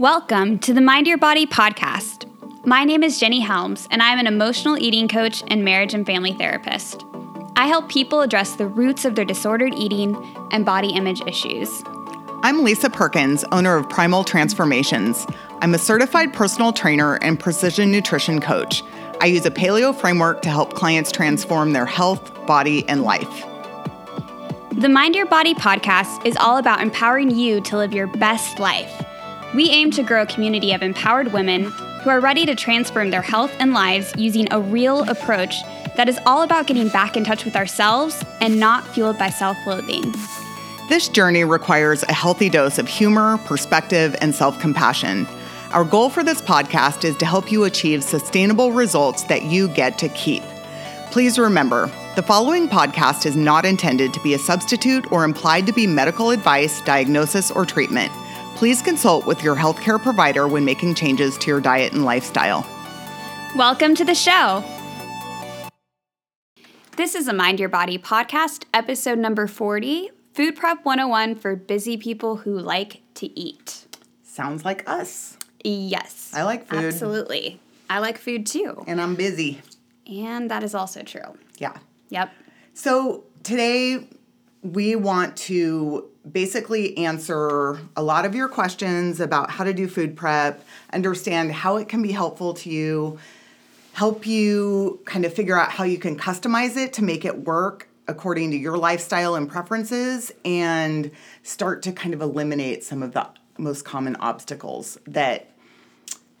Welcome to the Mind Your Body podcast. My name is Jenny Helms, and I'm an emotional eating coach and marriage and family therapist. I help people address the roots of their disordered eating and body image issues. I'm Lisa Perkins, owner of Primal Transformations. I'm a certified personal trainer and precision nutrition coach. I use a paleo framework to help clients transform their health, body, and life. The Mind Your Body podcast is all about empowering you to live your best life. We aim to grow a community of empowered women who are ready to transform their health and lives using a real approach that is all about getting back in touch with ourselves and not fueled by self loathing. This journey requires a healthy dose of humor, perspective, and self compassion. Our goal for this podcast is to help you achieve sustainable results that you get to keep. Please remember, the following podcast is not intended to be a substitute or implied to be medical advice, diagnosis, or treatment. Please consult with your healthcare provider when making changes to your diet and lifestyle. Welcome to the show. This is a Mind Your Body podcast, episode number 40 Food Prep 101 for busy people who like to eat. Sounds like us. Yes. I like food. Absolutely. I like food too. And I'm busy. And that is also true. Yeah. Yep. So today we want to basically answer a lot of your questions about how to do food prep, understand how it can be helpful to you, help you kind of figure out how you can customize it to make it work according to your lifestyle and preferences, and start to kind of eliminate some of the most common obstacles that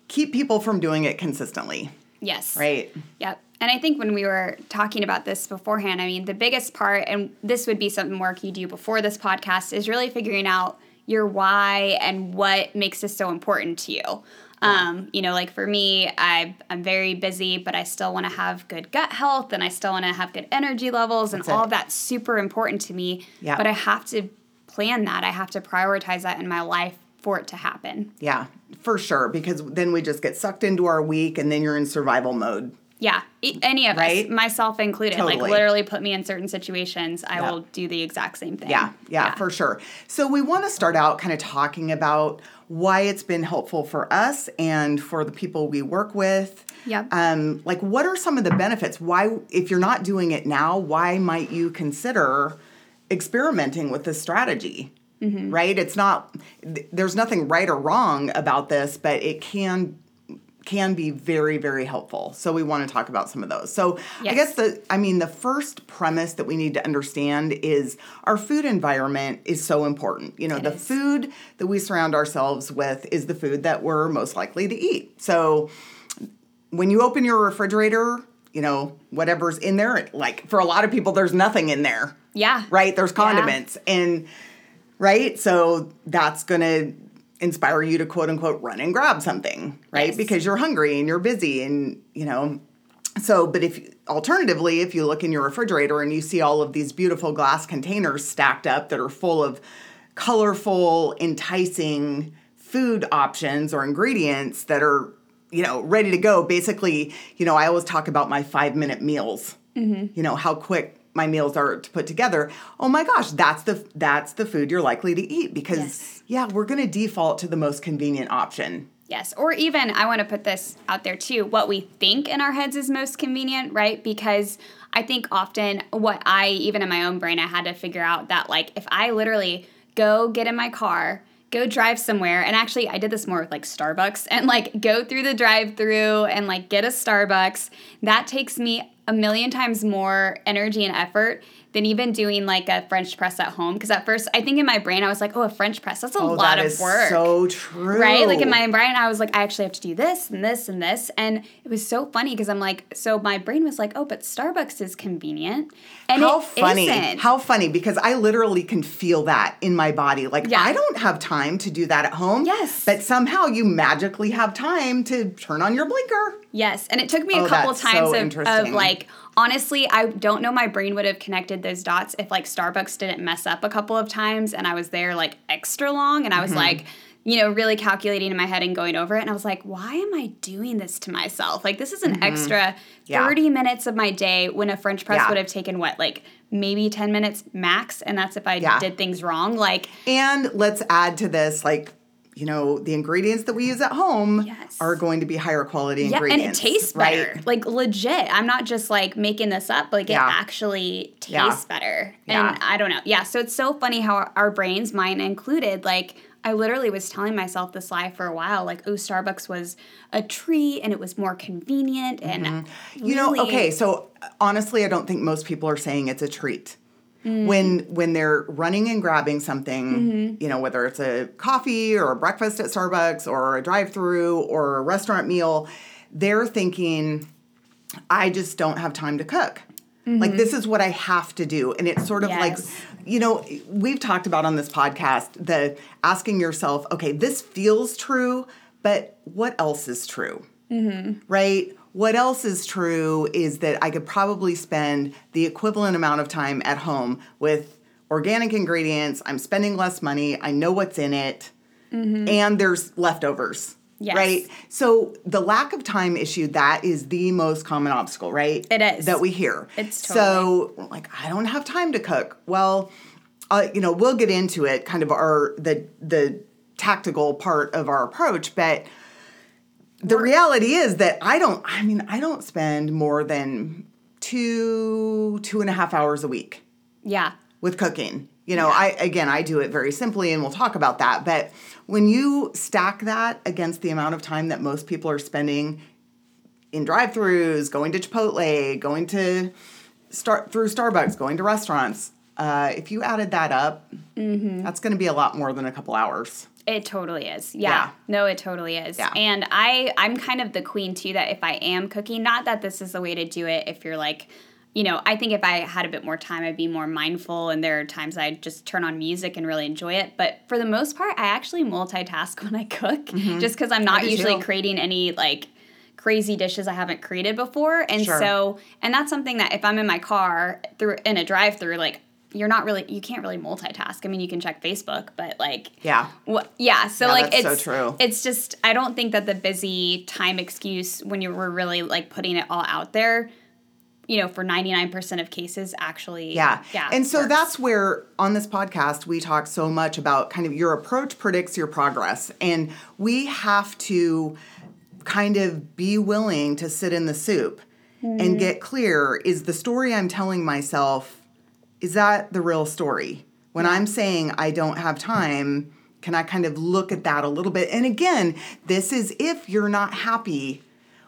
keep people from doing it consistently. Yes. Right. Yep. And I think when we were talking about this beforehand, I mean, the biggest part, and this would be something work you do before this podcast, is really figuring out your why and what makes this so important to you. Um, you know, like for me, I, I'm very busy, but I still want to have good gut health and I still want to have good energy levels, and That's all it. of that's super important to me. Yeah. But I have to plan that, I have to prioritize that in my life for it to happen. Yeah, for sure. Because then we just get sucked into our week and then you're in survival mode. Yeah, any of Right? us, myself included, like literally put me in certain situations, I Yeah. will do the exact same thing. Yeah, yeah, for sure. So we want to start out kind of talking about why it's been helpful for us and for the people we work with. Yep. Um, like, what are some of the benefits? Why, if you're not doing it now, why might you consider experimenting with this strategy? Mm-hmm. Right? It's not. th- There's nothing right or wrong about this, but it can can be very very helpful. So we want to talk about some of those. So i guess the i mean the first premise that we need to understand is our food environment is so important. You know It the is. food that we surround ourselves with is the food that we're most likely to eat. So when you open your refrigerator you know whatever's in there like for a lot of people there's nothing in there. Yeah. right? There's Yeah. condiments. And right? So that's going to inspire you to quote unquote run and grab something right Yes. because you're hungry and you're busy and you know so but if alternatively if you look in your refrigerator and you see all of these beautiful glass containers stacked up that are full of colorful enticing food options or ingredients that are you know ready to go basically you know i always talk about my five minute meals mm-hmm. you know how quick my meals are to put together oh my gosh that's the that's the food you're likely to eat because Yes. Yeah we're going to default to the most convenient option Yes. Or even, I want to put this out there too what we think in our heads is most convenient, right? Because I think often what I, even in my own brain, I had to figure out that, like, if I literally go get in my car, go drive somewhere, and actually, I did this more with like Starbucks and like go through the drive through and like get a Starbucks, that takes me a million times more energy and effort than even doing like a French press at home. Because at first, I think in my brain, I was like, oh, a French press, that's a oh lot that of is work so true right? Like in my brain, I was like, I actually have to do this and this and this, and it was so funny because I'm like, so my brain was like, oh, but Starbucks is convenient, and how it funny isn't. how funny because i literally can feel that in my body like Yeah. i don't have time to do that at home Yes. but somehow you magically have time to turn on your blinker yes, and it took me a Oh, couple times so of, of like. Honestly, I don't know my brain would have connected those dots if like Starbucks didn't mess up a couple of times and I was there like extra long and I Mm-hmm. was like, you know, really calculating in my head and going over it. And I was like, why am I doing this to myself? Like, this is an extra Mm-hmm. Yeah. 30 minutes of my day when a French press Yeah. would have taken what, like maybe 10 minutes max? And that's if I Yeah. did things wrong. Like, And let's add to this, like, you know, the ingredients that we use at home Yes. are going to be higher quality ingredients. Yeah, and it ingredients. tastes better. Like legit. I'm not just like making this up. Like Yeah. it actually tastes Yeah. better. And I don't know. Yeah. So it's so funny how our, brains, mine included, like I literally was telling myself this lie for a while. Like, oh, Starbucks was a treat and it was more convenient and Mm-hmm. You know, okay, so uh, honestly, I don't think most people are saying it's a treat. Mm. When when they're running and grabbing something, Mm-hmm. you know, whether it's a coffee or a breakfast at Starbucks or a drive-through or a restaurant meal, they're thinking, I just don't have time to cook. Like this is what I have to do. And it's sort of like, Mm-hmm. You know, we've talked about on this podcast the asking yourself, okay, this feels true, but what else is true? right? What else is true is that I could probably spend the equivalent amount of time at home with organic ingredients. I'm spending less money. I know what's in it. And there's leftovers. Yes. Right? So the lack of time issue, that is the most common obstacle, right? It is. That we hear. It's So, like, I don't have time to cook. Well, uh, you know, we'll get into it, kind of our, the, the tactical part of our approach, but the reality is that I don't, I mean, I don't spend more than two, two and a half hours a week yeah. with cooking. You know, I again, I do it very simply, and we'll talk about that. But when you stack that against the amount of time that most people are spending in drive-throughs, going to Chipotle, going to start through Starbucks, going to restaurants, uh, if you added that up, Mm-hmm. that's going to be a lot more than a couple hours. It totally is. Yeah. Yeah. No, it totally is. Yeah. And I I'm kind of the queen too that if I am cooking, not that this is the way to do it if you're like you know, I think if I had a bit more time, I'd be more mindful, and there are times I just turn on music and really enjoy it. But for the most part, I actually multitask when I cook, just because I'm not Mm-hmm. usually too. creating any like crazy dishes I haven't created before. And Sure. so, and that's something that if I'm in my car through in a drive-through, like you're not really you can't really multitask. I mean, you can check Facebook, but like Yeah. what? Yeah. So Yeah, like that's so it's true. It's just I don't think that the busy time excuse when you were really like putting it all out there, you know, for ninety nine percent of cases actually. Yeah. Yeah. And so works. that's where on this podcast we talk so much about kind of your approach predicts your progress. And we have to kind of be willing to sit in the soup Mm-hmm. and get clear is the story I'm telling myself is that the real story? When I'm saying I don't have time, can I kind of look at that a little bit? And again, this is if you're not happy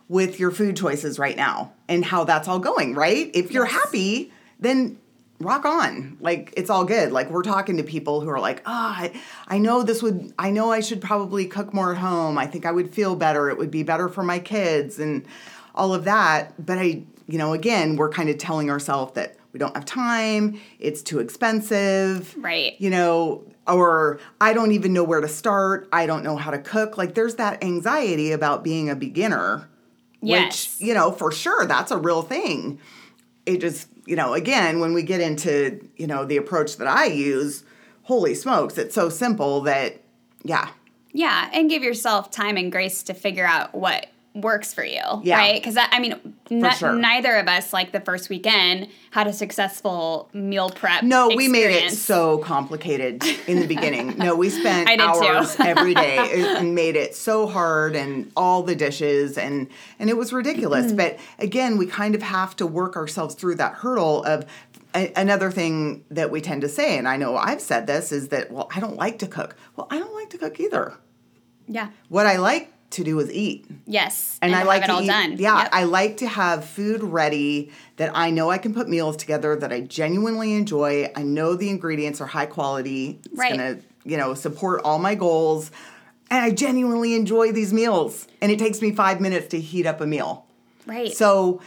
with your food choices right now and how that's all going, right? If you're Yes. happy, then rock on. Like it's all good. Like we're talking to people who are like, "Ah, I, I know this would I know I should probably cook more at home. I think I would feel better. It would be better for my kids and all of that." But I, you know, again, we're kind of telling ourselves that we don't have time, it's too expensive. Right. You know, or I don't even know where to start. I don't know how to cook. Like there's that anxiety about being a beginner. Yes. Which, you know, for sure that's a real thing. It just, you know, again, when we get into, you know, the approach that I use, holy smokes, it's so simple that yeah. Yeah, and give yourself time and grace to figure out what works for you, Yeah. right? Because I mean, n- sure. neither of us, like the first weekend, had a successful meal prep. No, we made it so complicated in the beginning. No, we spent hours every day and made it so hard and all the dishes and and it was ridiculous. Mm-hmm. but again, we kind of have to work ourselves through that hurdle of another thing that we tend to say and I know I've said this is that well, I don't like to cook. Well, I don't like to cook either. Yeah. What I like to do is eat. Yes. and, I have like it to all eat, done. Yeah, Yep. I like to have food ready that I know I can put meals together that I genuinely enjoy. I know the ingredients are high quality. It's Right. gonna, you know, support all my goals. And I genuinely enjoy these meals. And it takes me five minutes to heat up a meal. right. So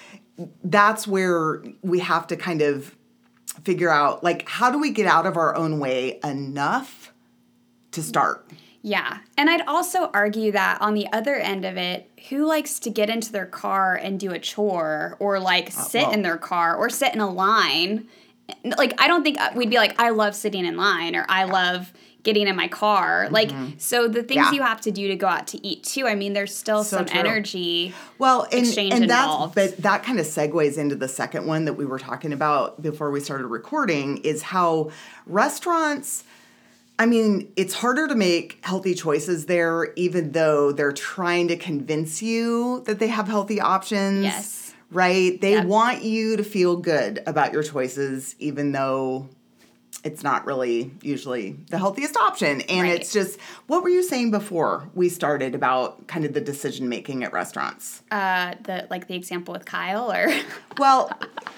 that's where we have to kind of figure out like how do we get out of our own way enough to start? Yeah. And I'd also argue that on the other end of it, who likes to get into their car and do a chore or like sit well- in their car or sit in a line? Like, I don't think uh, we'd be like, I love sitting in line or I love getting in my car. Like, so the things Mm-hmm. Yeah. you have to do to go out to eat too, I mean, there's still So some true. energy. Well, and, exchange and that's but that kind of segues into the second one that we were talking about before we started recording is how restaurants I mean, it's harder to make healthy choices there, even though they're trying to convince you that they have healthy options. Yes. Right? They Yep. want you to feel good about your choices, even though it's not really usually the healthiest option. And Right. it's just, what were you saying before we started about kind of the decision making at restaurants? Uh, the like the example with Kyle, or Well,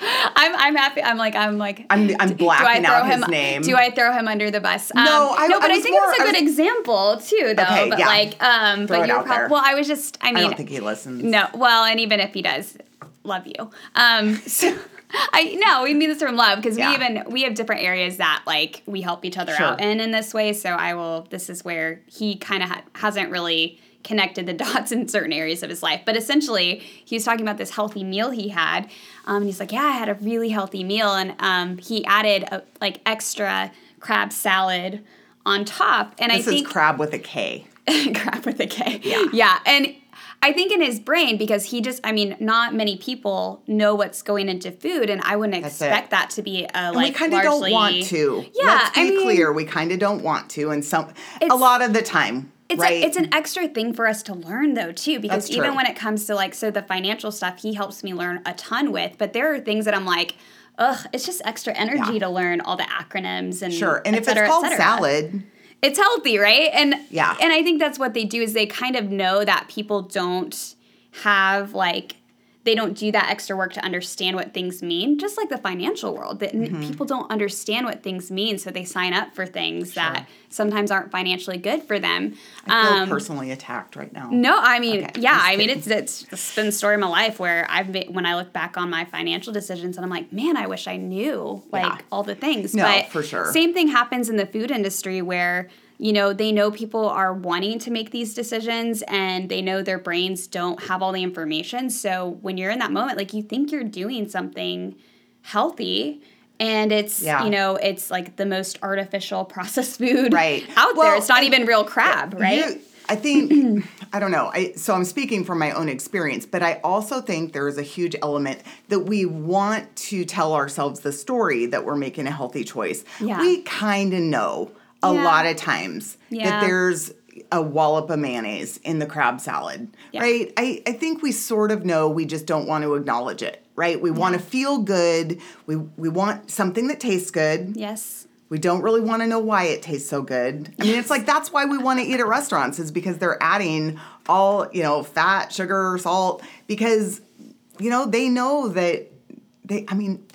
I'm I'm happy. I'm like I'm like. I'm, I'm do I blacking throw out him? his name. Do I throw him under the bus? Um, No, I- no, but I I, think more- it was a good was- example too, though. Okay, but yeah. like, um, Throw but you're prob- well. I was just. I mean, I don't think he listens. no. Well, and even if he does, love you. Um, so. I no, we mean this from love because Yeah. we even we have different areas that like we help each other Sure. out in in this way. So I will. This is where he kind of ha- hasn't really connected the dots in certain areas of his life. But essentially, he was talking about this healthy meal he had. Um, and he's like, "Yeah, I had a really healthy meal," and um, he added a, like extra crab salad on top. And This I is think crab with a K. crab with a K. Yeah. Yeah. And I think in his brain, because he just, I mean, not many people know what's going into food, and I wouldn't That's expect it. that to be a And like we kind of don't want to. Yeah, Let's be I mean, clear. We kind of don't want to, and some a lot of the time, It's right? a, it's an extra thing for us to learn though too, because even when it comes to like so the financial stuff, he helps me learn a ton with. But there are things that I'm like, ugh, it's just extra energy Yeah. to learn all the acronyms and sure. And if cetera, it's called salad, it's healthy, right? And Yeah. and I think that's what they do is they kind of know that people don't have like they don't do that extra work to understand what things mean, just like the financial world. That Mm-hmm. people don't understand what things mean, so they sign up for things that sometimes aren't financially good for them. I feel Um, personally attacked right now. no, I mean, Okay, yeah, I mean, it's, it's it's been the story of my life where I've been when I look back on my financial decisions and I'm like, man, I wish I knew like Yeah. all the things. No, but for sure. Same thing happens in the food industry where you know they know people are wanting to make these decisions and they know their brains don't have all the information. So when you're in that moment, like you think you're doing something healthy. And it's Yeah. you know it's like the most artificial processed food Right. out there. It's not even real crab, right? You- I think I don't know. I so I'm speaking from my own experience, but I also think there is a huge element that we want to tell ourselves the story that we're making a healthy choice. Yeah. We kind of know a Yeah. lot of times Yeah. that there's a wallop of mayonnaise in the crab salad, Yeah. right? I, I think we sort of know, we just don't want to acknowledge it, right? We want to feel good. We we want something that tastes good. Yes. We don't really want to know why it tastes so good. I mean, it's like that's why we want to eat at restaurants is because they're adding all, you know, fat, sugar, salt because you know, they know that they I mean,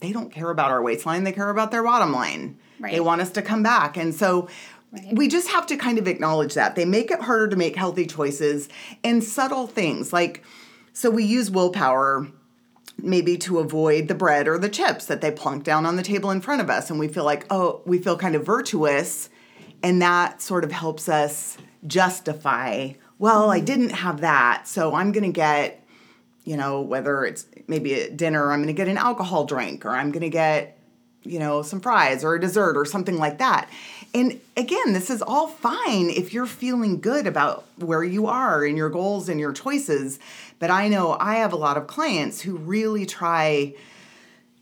they don't care about our waistline, they care about their bottom line. They want us to come back. And so Right. we just have to kind of acknowledge that. They make it harder to make healthy choices and subtle things like so we use willpower maybe to avoid the bread or the chips that they plunk down on the table in front of us and we feel like oh we feel kind of virtuous and that sort of helps us justify well i mm-hmm. didn't have that so i'm going to get you know whether it's maybe at dinner i'm going to get an alcohol drink or i'm going to get you know some fries or a dessert or something like that. And again this is all fine if you're feeling good about where you are and your goals and your choices. But i know i have a lot of clients who really try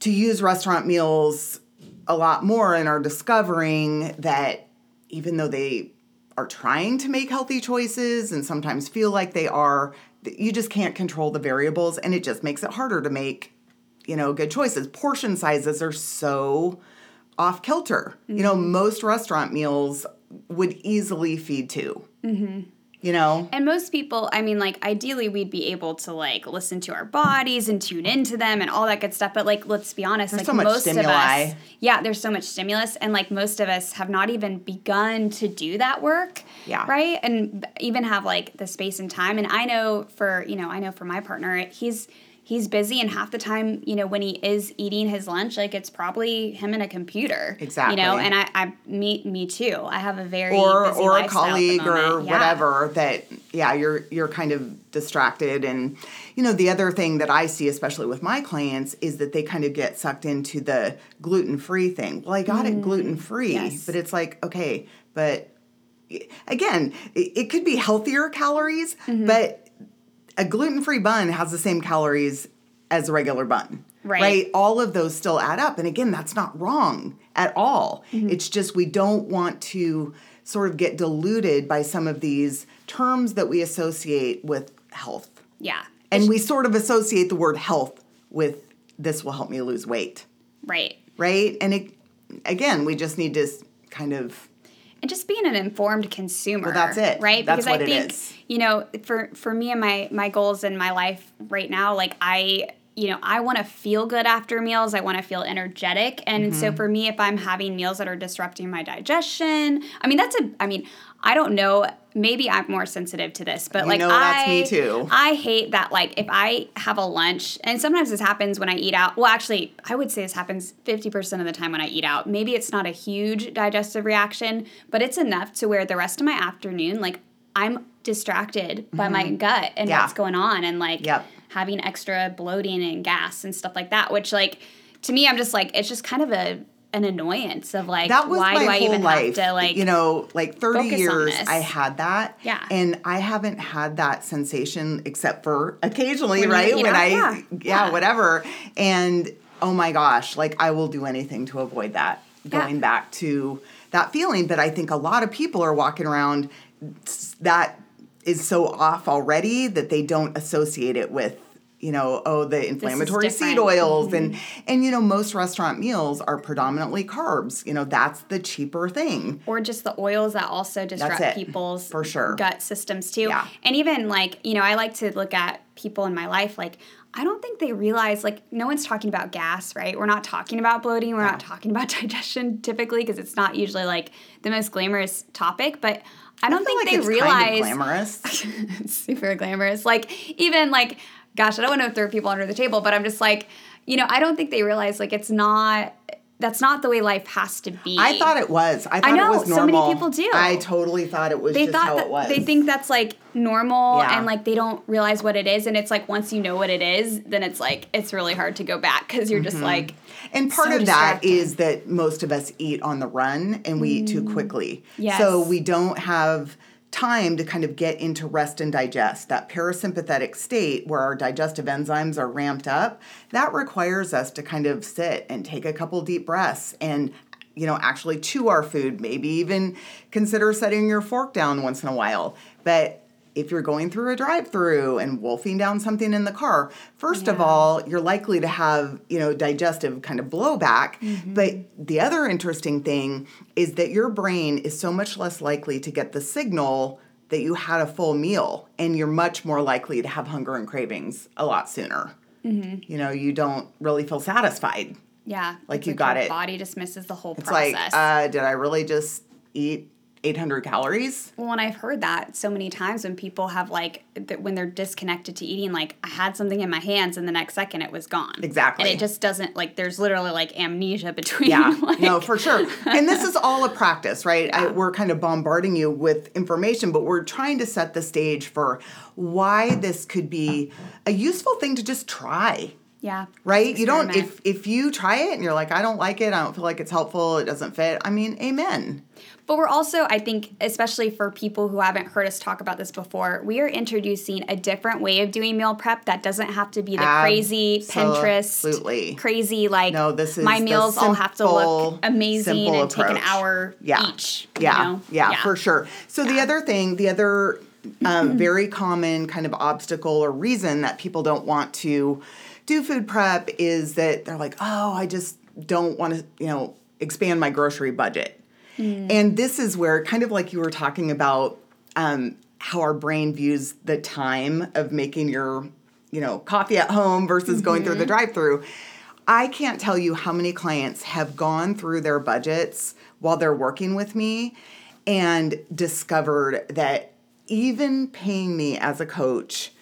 to use restaurant meals a lot more and are discovering that even though they are trying to make healthy choices and sometimes feel like they are you just can't control the variables and it just makes it harder to make you know good choices portion sizes are so off kilter you know most restaurant meals would easily feed 2 mm-hmm. you know And most people, I mean, like, ideally, we'd be able to like listen to our bodies and tune into them and all that good stuff. But like, let's be honest, There's like so much most stimuli. of us, yeah, there's so much stimulus, and like most of us have not even begun to do that work. Yeah. Right. And even have like the space and time. And I know for you know, I know for my partner, he's he's busy, and half the time, you know, when he is eating his lunch, like it's probably him and a computer. Exactly you know, and I, I me me too. I have a very or or a lifestyle at the colleague or. Yeah. whatever that yeah you're you're kind of distracted and you know the other thing that I see especially with my clients is that they kind of get sucked into the gluten free thing well I got it gluten free Mm, yes. but it's like okay but again it, it could be healthier calories Mm-hmm. but a gluten free bun has the same calories as a regular bun Right. All of those still add up. And again, that's not wrong at all. Mm-hmm. It's just we don't want to sort of get diluted by some of these terms that we associate with health. Yeah. And we sort of associate the word health with this will help me lose weight, Right. right? And it, again, we just need to kind of and just being an informed consumer. Well, that's it. right? That's because what I think is. you know, for for me and my my goals in my life right now, like I you know, I want to feel good after meals. I want to feel energetic. And so Mm-hmm. for me, if I'm having meals that are disrupting my digestion, I mean, that's a, I mean, I don't know. Maybe I'm more sensitive to this, but You like know that's I, me too. I hate that. Like if I have a lunch, and sometimes this happens when I eat out. Well, actually, I would say this happens 50% of the time when I eat out. Maybe it's not a huge digestive reaction, but it's enough to where the rest of my afternoon, like I'm distracted by my gut and Mm-hmm. Yeah. what's going on, and like Yep. Having extra bloating and gas and stuff like that. Which like to me, I'm just like it's just kind of a an annoyance of like that was why my do I whole even life. have to like you know, like 30 years? I had that. Yeah. And I haven't had that sensation except for occasionally, When you right? when? I Yeah. yeah, Yeah. whatever. And oh my gosh, like I will do anything to avoid that. Yeah. Going back to that feeling, but I think a lot of people are walking around that is so off already that they don't associate it with you know oh the inflammatory seed oils and mm-hmm. and you know most restaurant meals are predominantly carbs you know that's the cheaper thing or just the oils that also disrupt people's for sure. gut systems too. Yeah. And even like, you know, I like to look at people in my life like I don't think they realize like no one's talking about gas, right? We're not talking about bloating, we're not talking about digestion typically because it's not usually like the most glamorous topic, but I don't I think like they realize kind of glamorous it's super glamorous. Like even like, gosh, I don't want to throw people under the table, but I'm just like, you know, I don't think they realize like it's not. That's not the way life has to be. I thought it was. I thought know, it was so many people do. I totally thought it was they just thought how that it was. they think that's like normal Yeah. and like they don't realize what it is and it's like once you know what it is then it's like it's really hard to go back because you're Mm-hmm. just like And part so of that distracting. that most of us eat on the run and we eat too quickly. Mm. Yes. So we don't have time to kind of get into rest and digest. That parasympathetic state where our digestive enzymes are ramped up, that requires us to kind of sit and take a couple deep breaths and you know actually chew our food, maybe even consider setting your fork down once in a while. But if you're going through a drive-through and wolfing down something in the car, first of all, you're likely to have, you know, digestive kind of blowback. Mm-hmm. But the other interesting thing is that your brain is so much less likely to get the signal that you had a full meal and you're much more likely to have hunger and cravings a lot sooner. Mm-hmm. You know, you don't really feel satisfied. yeah Like you got your it. body dismisses the whole It's process like, uh, did I really just eat 800 calories? well and i've heard that so many times when people have like that when they're disconnected to eating like i had something in my hands and the next second it was gone Exactly. and it just doesn't like there's literally like amnesia between Yeah, like, no, for sure. And this is all a practice, right? I, we're kind of bombarding you with information, but we're trying to set the stage for why this could be a useful thing to just try. yeah Right? You don't if if you try it and you're like, I don't like it, I don't feel like it's helpful, it doesn't fit. I mean, amen. But we're also, I think, especially for people who haven't heard us talk about this before, we are introducing a different way of doing meal prep that doesn't have to be the crazy Pinterest, Absolutely. crazy like No, this is my meals all have to look simple- amazing simple and take an hour Yeah. each. Yeah, you know? yeah, for sure. So the other thing, the other um, very common kind of obstacle or reason that people don't want to do food prep is that they're like, oh, I just don't want to, you know, expand my grocery budget. And this is where, kind of like you were talking about, um, how our brain views the time of making your, you know, coffee at home versus going through the drive-through. I can't tell you how many clients have gone through their budgets while they're working with me and discovered that even paying me as a coach,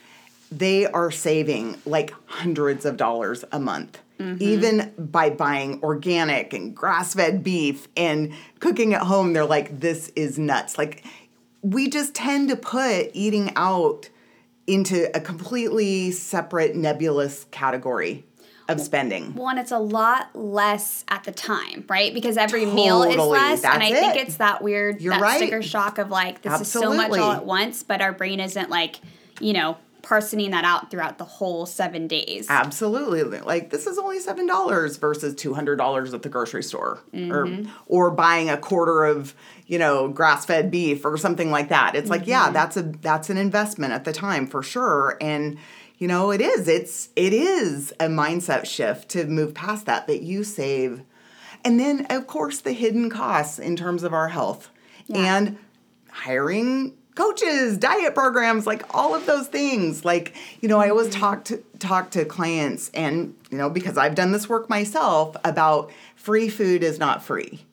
they are saving like hundreds of dollars a month. Mm-hmm. Even by buying organic and grass fed beef and cooking at home, they're like, this is nuts. Like, we just tend to put eating out into a completely separate, nebulous category of spending. Well, and it's a lot less at the time, right? Because every meal is Totally. less, and I That's think it's that weird You're that right. sticker shock of like this is so much all at once, but our brain isn't like you know parsoning that out throughout the whole seven days. Absolutely. Like this is only seven dollars versus two hundred dollars at the grocery store. Mm-hmm. Or or buying a quarter of, you know, grass fed beef or something like that. It's like, yeah, Mm-hmm. that's a that's an investment at the time for sure. And you know, it is. It's it is a mindset shift to move past that that you save. And then of course the hidden costs in terms of our health. Yeah. And hiring coaches, diet programs, like all of those things. Like, you know, I always talk to talk to clients and, you know, because I've done this work myself about free food is not free.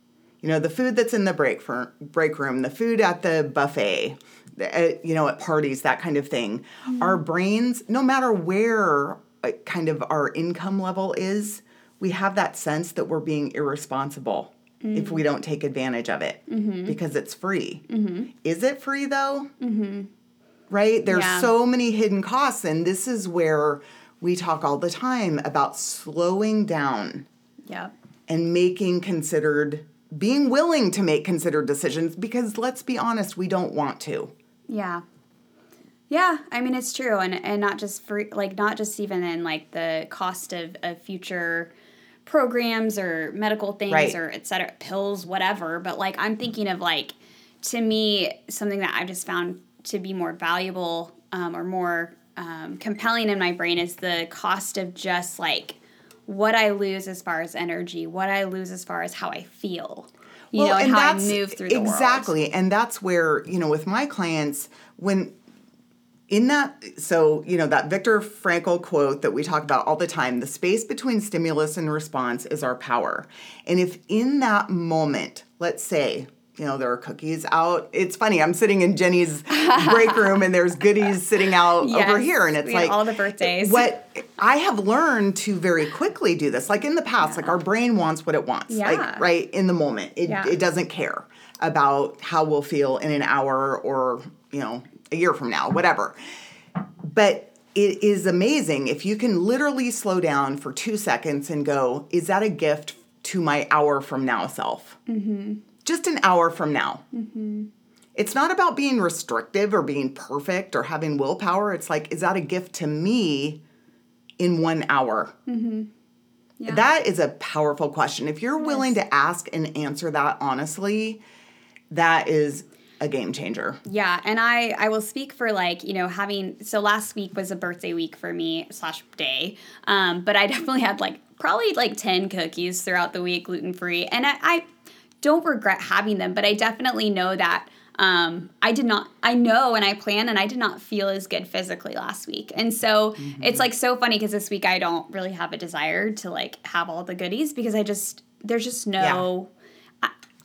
You know, the food that's in the break for, break room, the food at the buffet, the, uh, you know, at parties, that kind of thing. Our brains, no matter where uh, kind of our income level is, we have that sense that we're being irresponsible if we don't take advantage of it mm-hmm. because it's free. Mm-hmm. Is it free though? Mm-hmm. Right? There's Yeah. so many hidden costs, and this is where we talk all the time about slowing down Yep. and making considered, being willing to make considered decisions because let's be honest, we don't want to. Yeah. Yeah, I mean it's true and and not just for like not just even in like the cost of, of future programs or medical things Right. or et cetera, pills, whatever. But like I'm thinking of like to me, something that I've just found to be more valuable um, or more um, compelling in my brain is the cost of just like what I lose as far as energy, what I lose as far as how I feel, you know, and, how I move through the world. exactly, and that's where you know with my clients when in that so you know that Viktor Frankl quote that we talk about all the time, the space between stimulus and response is our power, and if in that moment, let's say. You know, there are cookies out. It's funny. I'm sitting in Jenny's break room and there's goodies sitting out over here. And it's like all the birthdays. What I have learned to very quickly do this. Like in the past, like our brain wants what it wants. Yeah. Like right in the moment. It Yeah. it doesn't care about how we'll feel in an hour or, you know, a year from now, whatever. But it is amazing if you can literally slow down for two seconds and go, is that a gift to my hour from now self? Mm-hmm. Just an hour from now. Mm-hmm. It's not about being restrictive or being perfect or having willpower. It's like, is that a gift to me in one hour? Yeah. That is a powerful question. If you're willing to ask and answer that honestly, that is a game changer. Yeah, and I I will speak for like you know having so last week was a birthday week for me slash day, um, but I definitely had like probably like ten cookies throughout the week gluten free, and I, I don't regret having them, but I definitely know that. Um, I did not, I know and I plan and I did not feel as good physically last week. And so it's like so funny because this week I don't really have a desire to like have all the goodies because I just, there's just no, I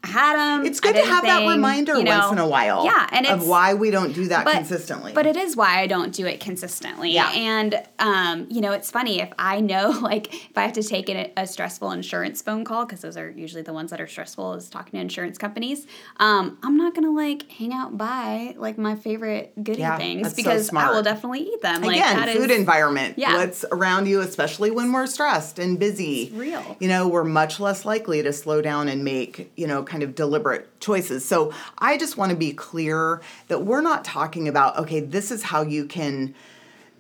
had them. It's good to have that reminder once in a while. Yeah. And of why we don't do that but, consistently. But it is why I don't do it consistently. Yeah. And um, you know, it's funny if I know like if I have to take a, a stressful insurance phone call because those are usually the ones that are stressful is talking to insurance companies. Um, I'm not gonna like hang out by like my favorite goodie Yeah, things that's so because I will definitely eat them. like Again, that food is- environment. Yeah. What's around you, especially when we're stressed and busy. real. You know, we're much less likely to slow down and make, you know, kind of deliberate choices. So I just want to be clear that we're not talking about, okay, this is how you can,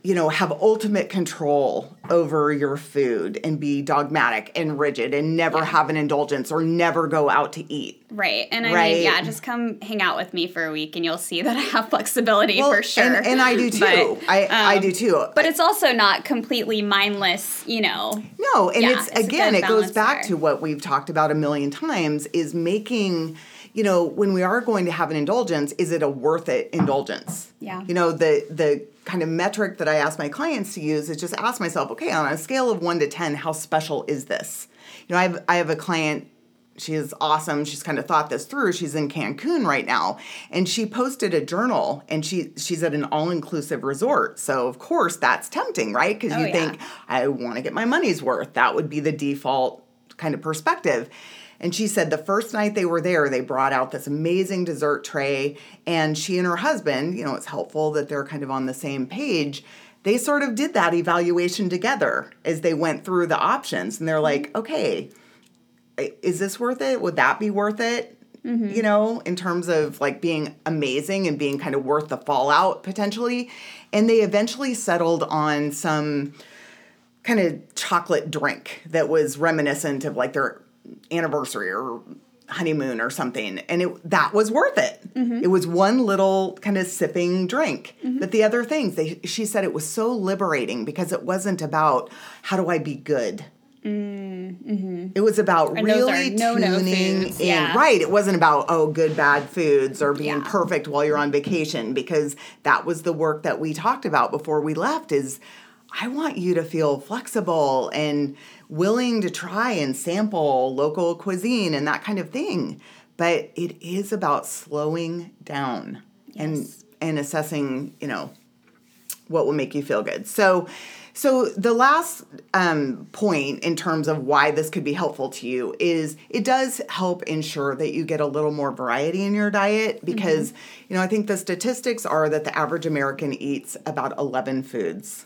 you know, have ultimate control over your food and be dogmatic and rigid and never Yeah. have an indulgence or never go out to eat. Right. And I Right. mean, yeah, just come hang out with me for a week and you'll see that I have flexibility Well, for sure. And, and I do too. But, I, I um, do too. But it's also not completely mindless, you know. No, and Yeah, it's, it's again, it goes back there. to what we've talked about a million times is making, you know, when we are going to have an indulgence, is it a worth it indulgence? Yeah. You know, the the kind of metric that I ask my clients to use is just ask myself, okay, on a scale of one to ten, how special is this? You know, I have I have a client she is awesome. She's kind of thought this through. She's in Cancun right now, and she posted a journal. And she she's at an all inclusive resort, so of course that's tempting, right? Because Oh, you yeah. think I want to get my money's worth. That would be the default kind of perspective. And she said the first night they were there, they brought out this amazing dessert tray, and she and her husband, you know, it's helpful that they're kind of on the same page. They sort of did that evaluation together as they went through the options, and they're mm-hmm. like, okay is this worth it? Would that be worth it? Mm-hmm. you know, in terms of like being amazing and being kind of worth the fallout potentially. And they eventually settled on some kind of chocolate drink that was reminiscent of like their anniversary or honeymoon or something and it that was worth it it was one little kind of sipping drink but the other things they she said it was so liberating because it wasn't about how do i be good it was about And really tuning in yeah. right it wasn't about oh good bad foods or being Yeah. perfect while you're on vacation because that was the work that we talked about before we left is I want you to feel flexible and willing to try and sample local cuisine and that kind of thing. But it is about slowing down and Yes. and assessing, you know, what will make you feel good. So so the last um, point in terms of why this could be helpful to you is it does help ensure that you get a little more variety in your diet because you know I think the statistics are that the average American eats about 11 foods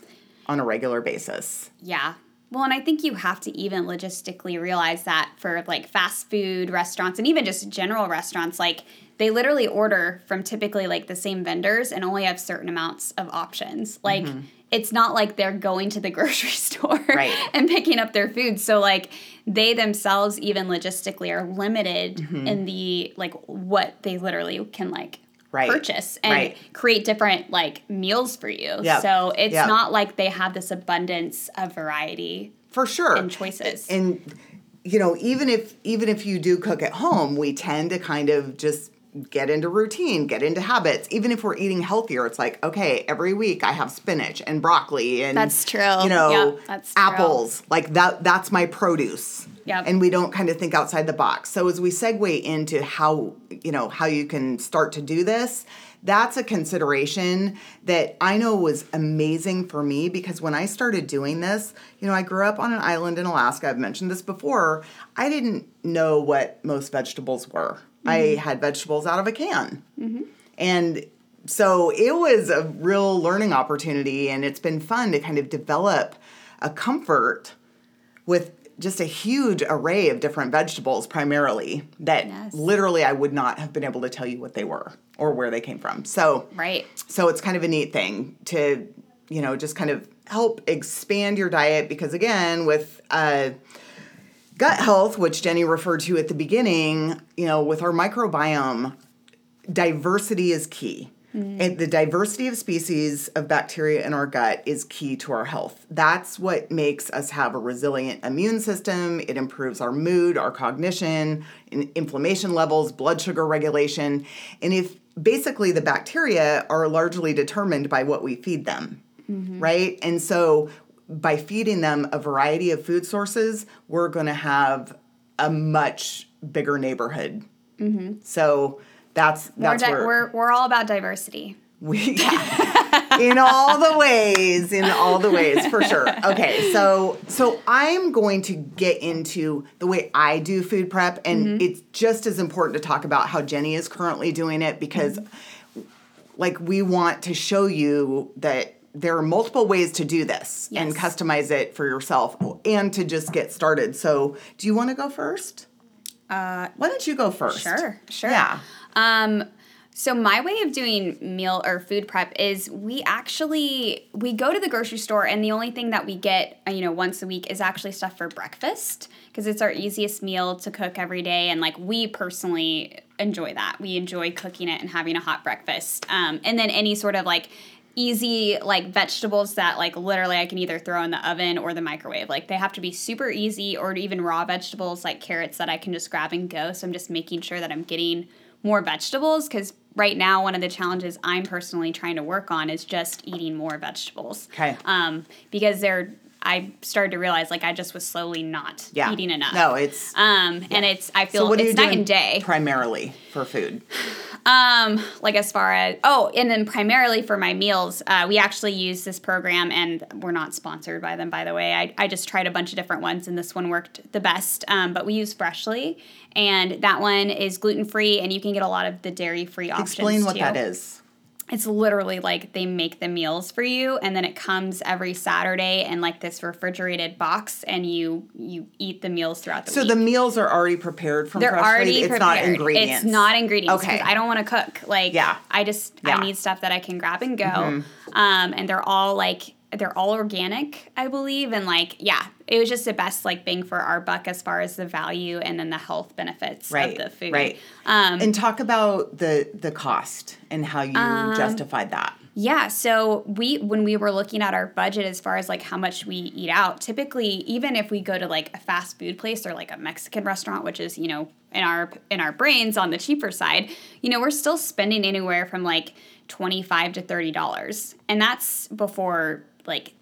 on a regular basis. Yeah. Well, and I think you have to even logistically realize that for like fast food restaurants and even just general restaurants, like they literally order from typically like the same vendors and only have certain amounts of options. Like mm-hmm. it's not like they're going to the grocery store Right. and picking up their food. So like they themselves even logistically are limited mm-hmm. in the like what they literally can like Right. purchase and Right. create different like meals for you. Yep. So it's Yep. not like they have this abundance of variety. For sure. And choices. And you know, even if even if you do cook at home, we tend to kind of just get into routine, get into habits. Even if we're eating healthier, it's like, okay, every week I have spinach and broccoli and That's true. You know, Yep, that's true. apples. Like that that's my produce. Yep. And we don't kind of think outside the box. So as we segue into how, you know, how you can start to do this, that's a consideration that I know was amazing for me because when I started doing this, you know, I grew up on an island in Alaska. I've mentioned this before. I didn't know what most vegetables were. I mm-hmm. had vegetables out of a can. Mm-hmm. And so it was a real learning opportunity, and it's been fun to kind of develop a comfort with just a huge array of different vegetables, primarily that Yes. literally I would not have been able to tell you what they were or where they came from. So, Right. so it's kind of a neat thing to, you know, just kind of help expand your diet because again, with uh, gut health, which Jenny referred to at the beginning, you know, with our microbiome, diversity is key. Mm. And the diversity of species of bacteria in our gut is key to our health. That's what makes us have a resilient immune system. It improves our mood, our cognition, in- inflammation levels, blood sugar regulation. And if basically the bacteria are largely determined by what we feed them, mm-hmm. right? And so by feeding them a variety of food sources, we're going to have a much bigger neighborhood. Mm-hmm. So that's that's di- where we're, we're all about diversity. we in all the ways, in all the ways for sure. Okay, so so I'm going to get into the way I do food prep, and it's just as important to talk about how Jenny is currently doing it because, like, we want to show you that there are multiple ways to do this and customize it for yourself and to just get started. So, do you want to go first? Uh, Why don't you go first? Sure, sure. Yeah. Um, so my way of doing meal or food prep is we actually we go to the grocery store and the only thing that we get uh, you know once a week is actually stuff for breakfast because it's our easiest meal to cook every day and like we personally enjoy that we enjoy cooking it and having a hot breakfast um, and then any sort of like easy like vegetables that like literally I can either throw in the oven or the microwave. Like they have to be super easy or even raw vegetables like carrots that I can just grab and go. So I'm just making sure that I'm getting more vegetables cuz right now one of the challenges I'm personally trying to work on is just eating more vegetables. Okay. Um because they're I started to realize like I just was slowly not Yeah. eating enough. No, it's Um and it's I feel so what it's night and day. primarily for food? Um, like as far as oh, and then primarily for my meals, uh, we actually use this program, and we're not sponsored by them, by the way. I, I just tried a bunch of different ones, and this one worked the best. Um, but we use Freshly, and that one is gluten free, and you can get a lot of the dairy free options. Explain what too. that is. It's literally like they make the meals for you and then it comes every saturday in like this refrigerated box and you you eat the meals throughout the So week the meals are already prepared from they're freshly. already it's prepared. not ingredients. It's not ingredients. Okay. because I don't want to cook. Like, Yeah. I just Yeah. Mm-hmm. I need stuff that I can grab and go. Um, and they're all like they're all organic, I believe, and like yeah, it was just the best like bang for our buck as far as the value and then the health benefits right. of the food. Right. Um, and talk about the the cost and how you Um, justified that. Yeah, so we when we were looking at our budget as far as like how much we eat out, typically even if we go to like a fast food place or like a Mexican restaurant, which is, you know, in our in our brains on the cheaper side, you know, we're still spending anywhere from like 25 to 30 dollars. And that's before like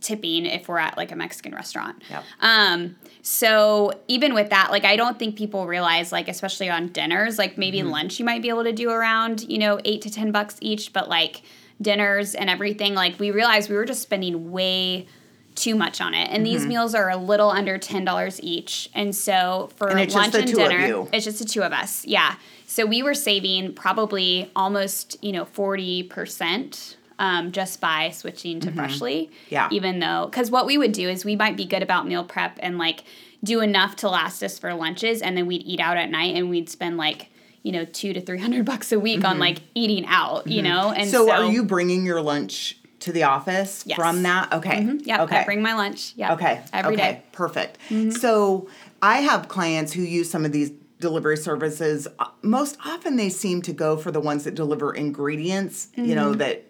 tipping if we're at like a Mexican restaurant. Yep. Um, so even with that, like I don't think people realize, like especially on dinners, like maybe Mm-hmm. lunch you might be able to do around, you know, eight to ten bucks each, but like dinners and everything, like we realized we were just spending way too much on it. And Mm-hmm. these meals are a little under ten dollars each. And so for And lunch and dinner, it's just the two of us. Yeah. So we were saving probably almost, you know, forty percent. Um, just by switching to freshly, Mm-hmm. Yeah. Even though, because what we would do is we might be good about meal prep and like do enough to last us for lunches, and then we'd eat out at night, and we'd spend like you know two to three hundred bucks a week on like eating out, you know. And Mm-hmm. So, are you bringing your lunch to the office Yes. from that? Okay. Yeah, Okay. I bring my lunch. Yeah. Okay. Every okay. day. Mm-hmm. Perfect. So I have clients who use some of these delivery services. Most often they seem to go for the ones that deliver ingredients, you Mm-hmm. know, that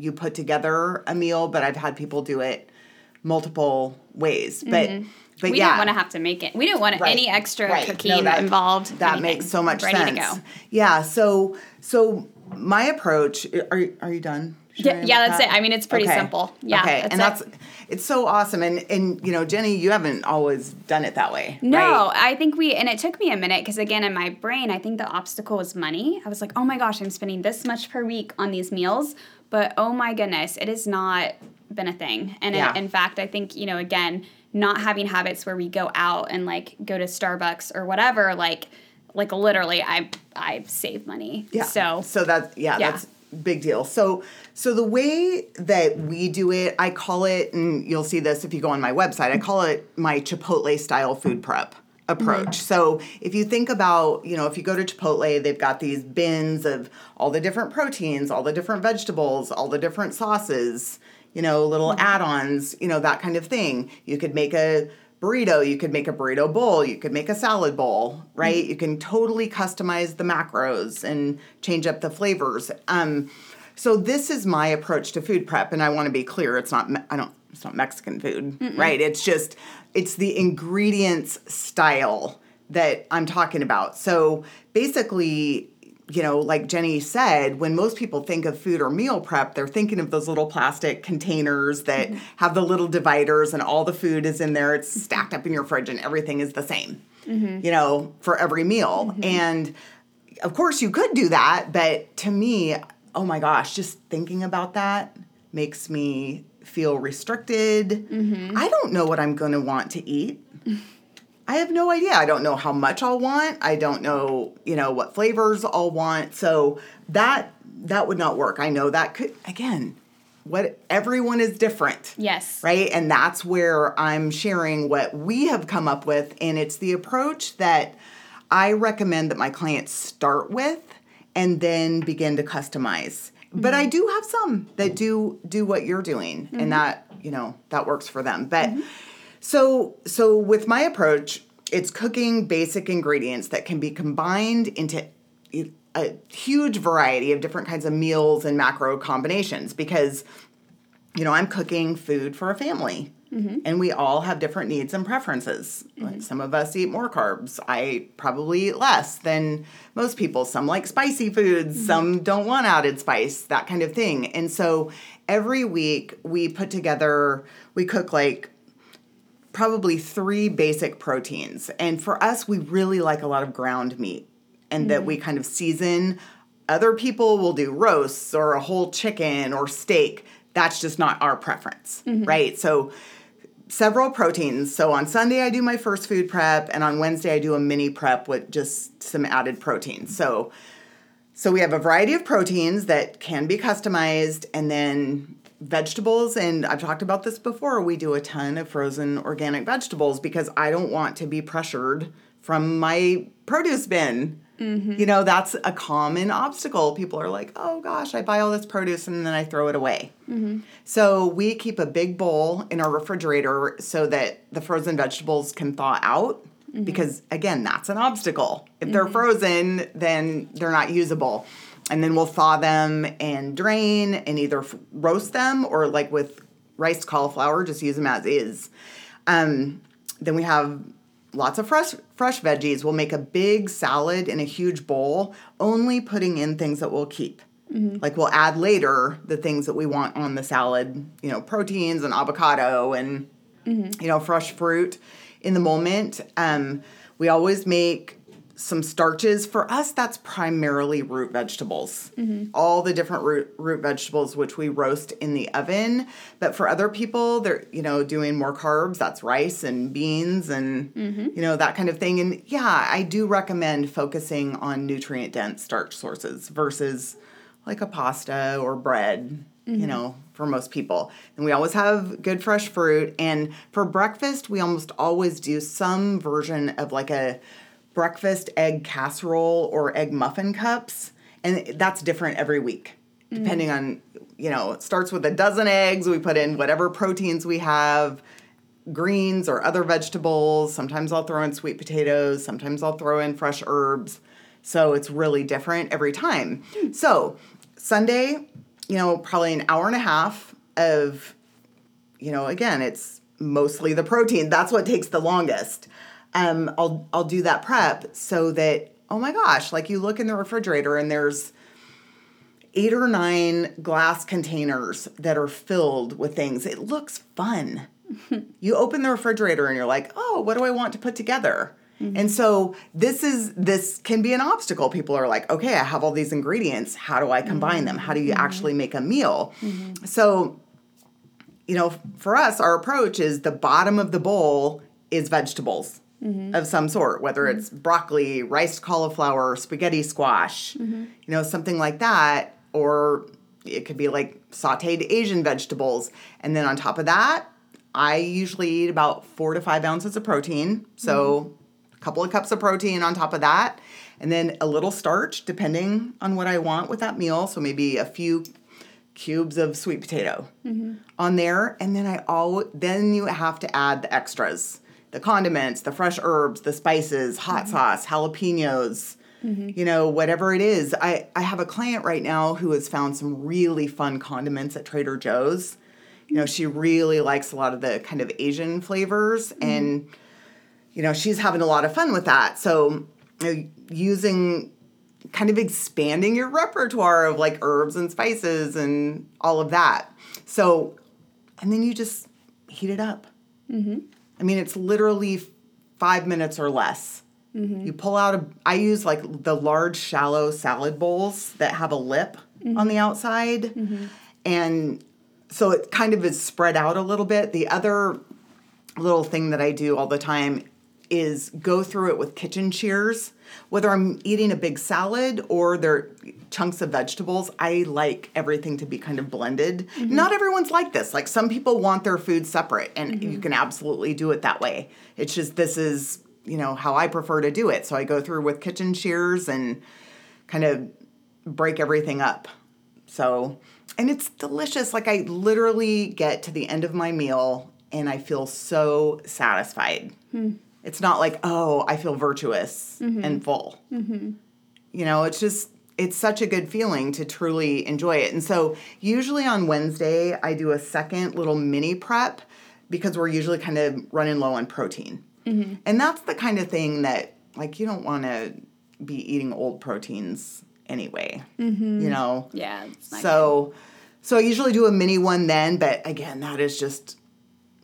you put together a meal, but I've had people do it multiple ways. But but Mm-hmm. we yeah. didn't want to have to make it. We didn't want Right, any extra right. No, cooking that- involved. That anything. makes so much Ready sense. to go. Yeah. So so my approach. Are are you done? Yeah, yeah, that's that? it. I mean, it's pretty simple. Yeah, Okay. that's and it. that's it's so awesome. And and you know, Jenny, you haven't always done it that way. No, right? I think we, and it took me a minute because again, in my brain, I think the obstacle was money. I was like, oh my gosh, I'm spending this much per week on these meals, but oh my goodness, it has not been a thing. And Yeah. in, in fact, I think you know, again, not having habits where we go out and like go to Starbucks or whatever, like, like literally, I I save money. Yeah. So so that's yeah, Yeah. that's big deal. So so the way that we do it, I call it, and you'll see this if you go on my website. I call it my Chipotle style food prep approach. Mm-hmm. So if you think about, you know, if you go to Chipotle, they've got these bins of all the different proteins, all the different vegetables, all the different sauces, you know, little mm-hmm. add-ons, you know, that kind of thing. You could make a burrito, you could make a burrito bowl, you could make a salad bowl, right? You can totally customize the macros and change up the flavors. Um, so this is my approach to food prep, and I want to be clear: it's not I don't it's not Mexican food, right? It's just it's the ingredients style that I'm talking about. So basically. You know, like Jenny said, when most people think of food or meal prep, they're thinking of those little plastic containers that mm-hmm. have the little dividers and all the food is in there. It's stacked up in your fridge and everything is the same, mm-hmm. you know, for every meal. Mm-hmm. And of course, you could do that, but to me, oh my gosh, just thinking about that makes me feel restricted. I don't know what I'm going to want to eat. I have no idea. I don't know how much I'll want. I don't know, you know, what flavors I'll want. So that that would not work. I know that could again, what everyone is different. yes, Right? And that's where I'm sharing what we have come up with and it's the approach that I recommend that my clients start with and then begin to customize. But I mm-hmm. do have some that do do what you're doing and mm-hmm. that, you know, that works for them. But mm-hmm. So so with my approach, it's cooking basic ingredients that can be combined into a huge variety of different kinds of meals and macro combinations because you know, I'm cooking food for a family. Mm-hmm. And we all have different needs and preferences. Mm-hmm. Like some of us eat more carbs. I probably eat less than most people. Some like spicy foods, mm-hmm. some don't want added spice, that kind of thing. And so every week we put together, we cook like probably three basic proteins. And for us, we really like a lot of ground meat and that we mm. kind of season. Other people will do roasts or a whole chicken or steak. That's just not our preference, mm-hmm. right? So, several proteins. So, on Sunday, I do my first food prep, and on Wednesday, I do a mini prep with just some added protein. So, So we have a variety of proteins that can be customized and then vegetables and I've talked about this before. We do a ton of frozen organic vegetables because I don't want to be pressured from my produce bin. Mm-hmm. You know, that's a common obstacle. People are like, oh gosh, I buy all this produce and then I throw it away. Mm-hmm. So we keep a big bowl in our refrigerator so that the frozen vegetables can thaw out. Mm-hmm. Because again, that's an obstacle. If they're frozen, then they're not usable. And then we'll thaw them and drain and either f- roast them or, like with rice cauliflower, just use them as is. Um, then we have lots of fresh fresh veggies. We'll make a big salad in a huge bowl, only putting in things that we'll keep. Like we'll add later the things that we want on the salad, you know, proteins and avocado and you know fresh fruit in the moment. Um, we always make some starches. For us, that's primarily root vegetables. All the different root root vegetables which we roast in the oven. But for other people, they're you know doing more carbs. That's rice and beans and you know that kind of thing. And yeah, I do recommend focusing on nutrient dense starch sources versus like a pasta or bread. You know, for most people. And we always have good fresh fruit. And for breakfast, we almost always do some version of like a breakfast egg casserole or egg muffin cups. And that's different every week, mm. depending on, you know, it starts with a dozen eggs. We put in whatever proteins we have, greens or other vegetables. Sometimes I'll throw in sweet potatoes. Sometimes I'll throw in fresh herbs. So it's really different every time. Hmm. So Sunday, you know, probably an hour and a half of, you know, again, it's mostly the protein. That's what takes the longest. Um, I'll I'll do that prep so that oh my gosh, like you look in the refrigerator and there's eight or nine glass containers that are filled with things. It looks fun. you open the refrigerator and you're like, oh, what do I want to put together? Mm-hmm. And so this is this can be an obstacle. People are like, okay, I have all these ingredients. How do I combine them? How do you mm-hmm. actually make a meal? Mm-hmm. So, you know, for us, our approach is the bottom of the bowl is vegetables Mm-hmm. of some sort, whether mm-hmm. it's broccoli, rice cauliflower, spaghetti squash, mm-hmm. you know, something like that, or it could be like sauteed Asian vegetables. And then on top of that, I usually eat about four to five ounces of protein. So a couple of cups of protein on top of that. And then a little starch, depending on what I want with that meal. So maybe a few cubes of sweet potato on there. And then I all then you have to add the extras. The condiments, the fresh herbs, the spices, hot mm-hmm. sauce, jalapenos, mm-hmm. you know, whatever it is. I, I have a client right now who has found some really fun condiments at Trader Joe's. You know, she really likes a lot of the kind of Asian flavors mm-hmm. and you know, she's having a lot of fun with that. So, you know, using kind of expanding your repertoire of like herbs and spices and all of that. So, and then you just heat it up. I mean, it's literally five minutes or less. Mm-hmm. You pull out a, I use like the large, shallow salad bowls that have a lip mm-hmm. on the outside. Mm-hmm. And so it kind of is spread out a little bit. The other little thing that I do all the time is go through it with kitchen shears. Whether I'm eating a big salad or they're chunks of vegetables, I like everything to be kind of blended. Mm-hmm. Not everyone's like this. Like some people want their food separate, and you mm-hmm. can absolutely do it that way. It's just this is, you know, how I prefer to do it. So I go through with kitchen shears and kind of break everything up. So, and it's delicious. Like I literally get to the end of my meal and I feel so satisfied. Hmm. It's not like, oh, I feel virtuous mm-hmm. and full. You know, it's just, it's such a good feeling to truly enjoy it. And so, usually on Wednesday, I do a second little mini prep because we're usually kind of running low on protein. Mm-hmm. And that's the kind of thing that, like, you don't want to be eating old proteins anyway. Mm-hmm. You know? Yeah. So, so I usually do a mini one then, but again, that is just,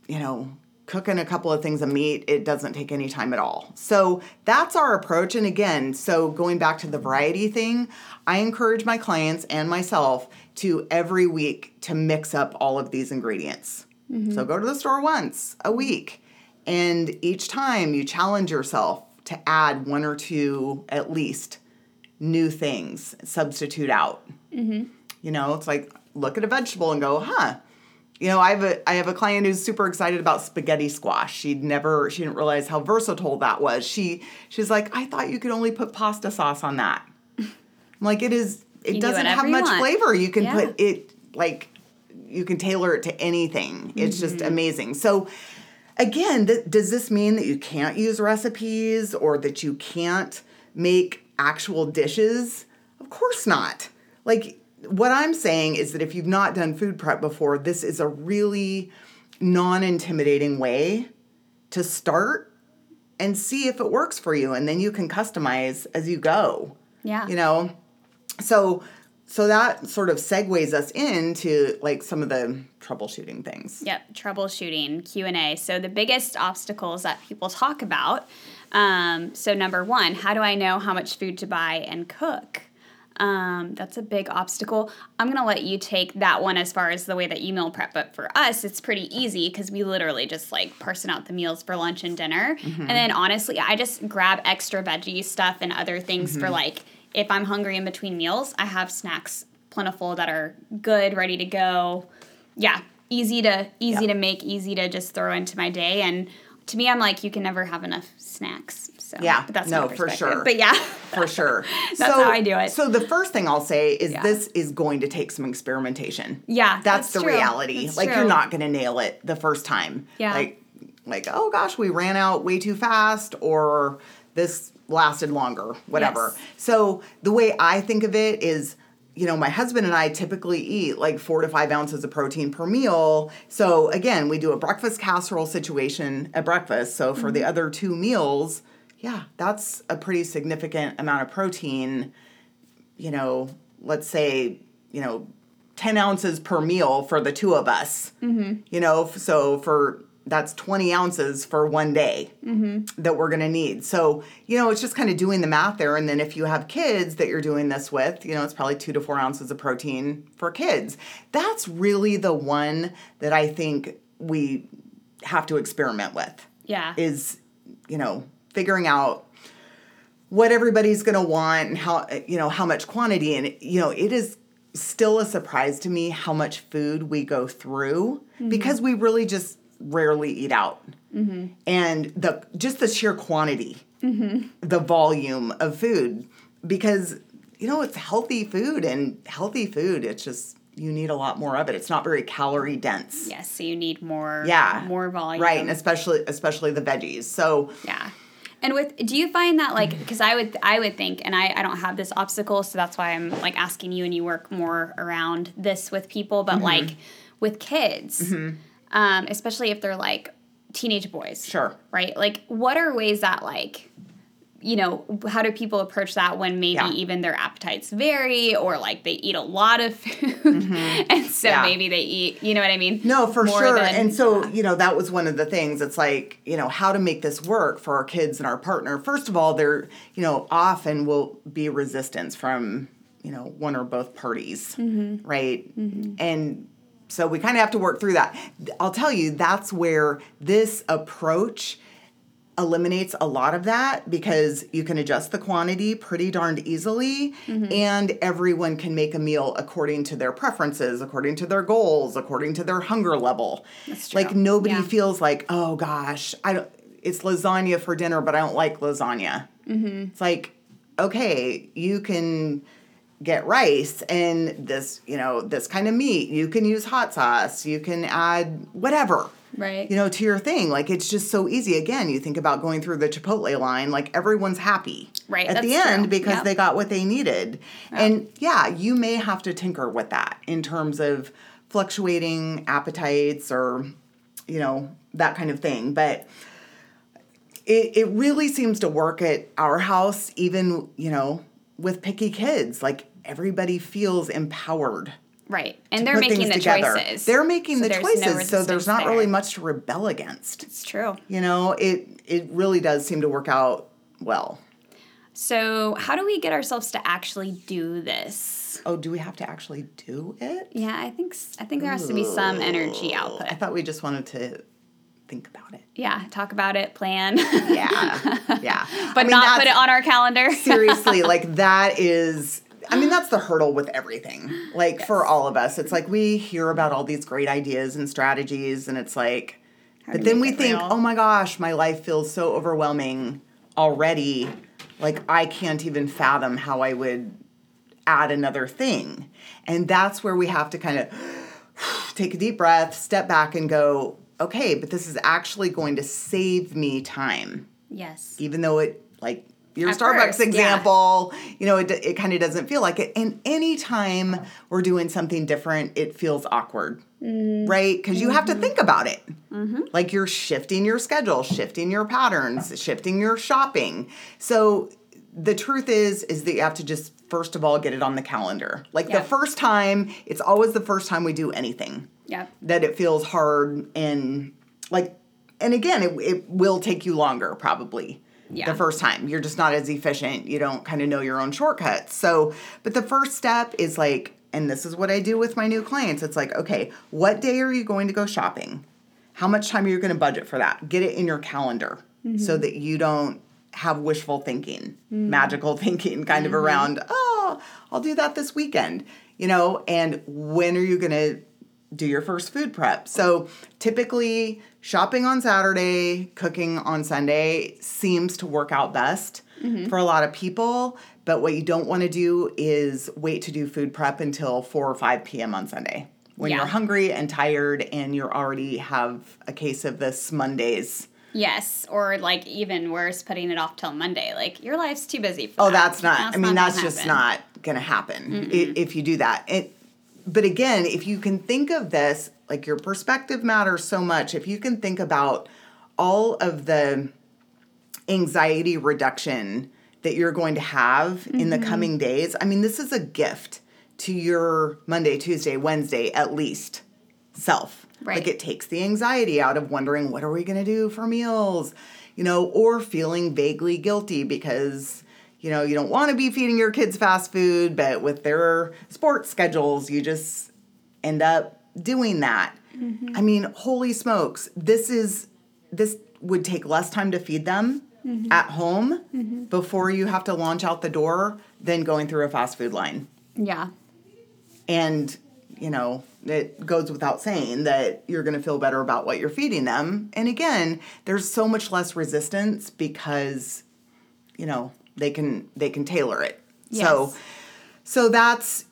you know, cooking a couple of things of meat. It doesn't take any time at all. So that's our approach. And again, so going back to the variety thing, I encourage my clients and myself to every week to mix up all of these ingredients. So go to the store once a week, and each time you challenge yourself to add one or two at least new things, substitute out. Mm-hmm. You know, it's like look at a vegetable and go, huh. You know, I have a I have a client who's super excited about spaghetti squash. She'd never she didn't realize how versatile that was. She she's like, I thought you could only put pasta sauce on that. I'm like it is it doesn't have much want. flavor. You can Yeah. put it like you can tailor it to anything. It's just Mm-hmm. amazing. So again, th- does this mean that you can't use recipes or that you can't make actual dishes? Of course not. Like what I'm saying is that if you've not done food prep before, this is a really non-intimidating way to start and see if it works for you and then you can customize as you go Yeah. you know so so that sort of segues us into like some of the troubleshooting things Yep, troubleshooting Q and A. So the biggest obstacles that people talk about. Um, so number one, how do I know how much food to buy and cook? Um, that's a big obstacle. I'm gonna let you take that one as far as the way that you meal prep, but for us, it's pretty easy because we literally just like parson out the meals for lunch and dinner, and then honestly, I just grab extra veggie stuff and other things for like if I'm hungry in between meals, I have snacks plentiful that are good, ready to go. Yeah, easy to easy Yeah. to make, easy to just throw into my day. And to me, I'm like, you can never have enough snacks. So Yeah, but that's no, for sure. But yeah, for sure That's how I do it. so the first thing i'll say is Yeah. this is going to take some experimentation Yeah, that's, that's the true. reality That's like true. you're not going to nail it the first time Yeah. like like oh gosh we ran out way too fast or this lasted longer whatever Yes. so the way i think of it is you know my husband and i typically eat like four to five ounces of protein per meal so again we do a breakfast casserole situation at breakfast so for the Mm-hmm. other two meals yeah that's a pretty significant amount of protein you know, let's say, you know, 10 ounces per meal for the two of us. Mm-hmm. You know, so for that's 20 ounces for one day that we're going to need. So, you know, it's just kind of doing the math there. And then if you have kids that you're doing this with, you know, it's probably two to four ounces of protein for kids. That's really the one that I think we have to experiment with yeah, is you know figuring out what everybody's going to want and how you know how much quantity and you know it is still a surprise to me how much food we go through mm-hmm. because we really just rarely eat out mm-hmm. and the just the sheer quantity mm-hmm. the volume of food because you know it's healthy food and healthy food it's just you need a lot more of it it's not very calorie dense yes. So you need more. yeah more volume. right and especially especially the veggies so Yeah. And with do you find that like because I would I would think and I, I don't have this obstacle so that's why I'm like asking you and you work more around this with people but Mm-hmm. like with kids um, especially if they're like teenage boys Sure. right like what are ways that like you know how do people approach that when maybe Yeah. even their appetites vary or like they eat a lot of food and so Mm-hmm. Yeah. maybe they eat you know what I mean No, for More sure. than- and so, you know, that was one of the things. It's like, you know, how to make this work for our kids and our partner. First of all, there, you know, often will be resistance from, you know, one or both parties, Mm-hmm. right? And so we kind of have to work through that. I'll tell you, that's where this approach eliminates a lot of that because you can adjust the quantity pretty darned easily Mm-hmm. and everyone can make a meal according to their preferences according to their goals according to their hunger level That's true. like nobody Yeah. feels like oh gosh i don't it's lasagna for dinner but i don't like lasagna mm-hmm. it's like okay you can get rice and this you know this kind of meat you can use hot sauce you can add whatever right you know, to your thing. Like it's just so easy. Again, you think about going through the Chipotle line, like everyone's happy Right, at the end true. because Yep. they got what they needed. And yeah, you may have to tinker with that in terms of fluctuating appetites or, you know, that kind of thing. But it, it really seems to work at our house, even, you know, with picky kids. Like everybody feels empowered right and they're making the together. choices They're making So the there's no choices, so there's not really much to rebel against. It's true. You know, it it really does seem to work out well. So, how do we get ourselves to actually do this? Oh, do we have to actually do it? Yeah, I think I think there has to be some energy output. I thought we just wanted to think about it. Yeah, talk about it, plan. Yeah. Yeah. but I mean, not put it on our calendar. seriously, like that is I mean, that's the hurdle with everything. Like for all of us, it's like we hear about all these great ideas and strategies, and it's like, but then we think, real. oh my gosh, my life feels so overwhelming already. Like I can't even fathom how I would add another thing. And that's where we have to kind of take a deep breath, step back, and go, okay, but this is actually going to save me time yes. even though it like your At Starbucks first, yeah. example, you know, it, it kind of doesn't feel like it. And anytime we're doing something different, it feels awkward, Mm-hmm. right? Because you have to think about it. Like you're shifting your schedule, shifting your patterns, shifting your shopping. So the truth is, is that you have to just first of all get it on the calendar. Like Yeah. the first time, it's always the first time we do anything Yep. that it feels hard and like and again it, it will take you longer probably Yeah. the first time. You're just not as efficient. You don't kind of know your own shortcuts. So but the first step is like and this is what i do with my new clients it's like okay what day are you going to go shopping? How much time are you going to budget for that? Get it in your calendar so mm-hmm. that you don't have wishful thinking mm. magical thinking kind of mm-hmm. around oh i'll do that this weekend you know and when are you going to do your first food prep. So typically, shopping on Saturday, cooking on Sunday seems to work out best mm-hmm. for a lot of people. But what you don't want to do is wait to do food prep until 4 or 5 p.m. on Sunday when Yeah. you're hungry and tired and you already have a case of this Mondays. Yes. Or like even worse, putting it off till Monday. Like your life's too busy for Oh, that. that's not. I mean, gonna that's just happen. not going to happen i- if you do that. It, but again, if you can think of this, like your perspective matters so much. If you can think about all of the anxiety reduction that you're going to have in Mm-hmm. the coming days, I mean, this is a gift to your Monday, Tuesday, Wednesday, at least self. Right. Like it takes the anxiety out of wondering what are we going to do for meals, you know, or feeling vaguely guilty because you know, you don't want to be feeding your kids fast food, but with their sports schedules, you just end up doing that. Mm-hmm. I mean, holy smokes, this is this would take less time to feed them mm-hmm. at home mm-hmm. before you have to launch out the door than going through a fast food line. Yeah. And, you know, it goes without saying that you're going to feel better about what you're feeding them. And again, there's so much less resistance because, you know, they can they can tailor it. So so that's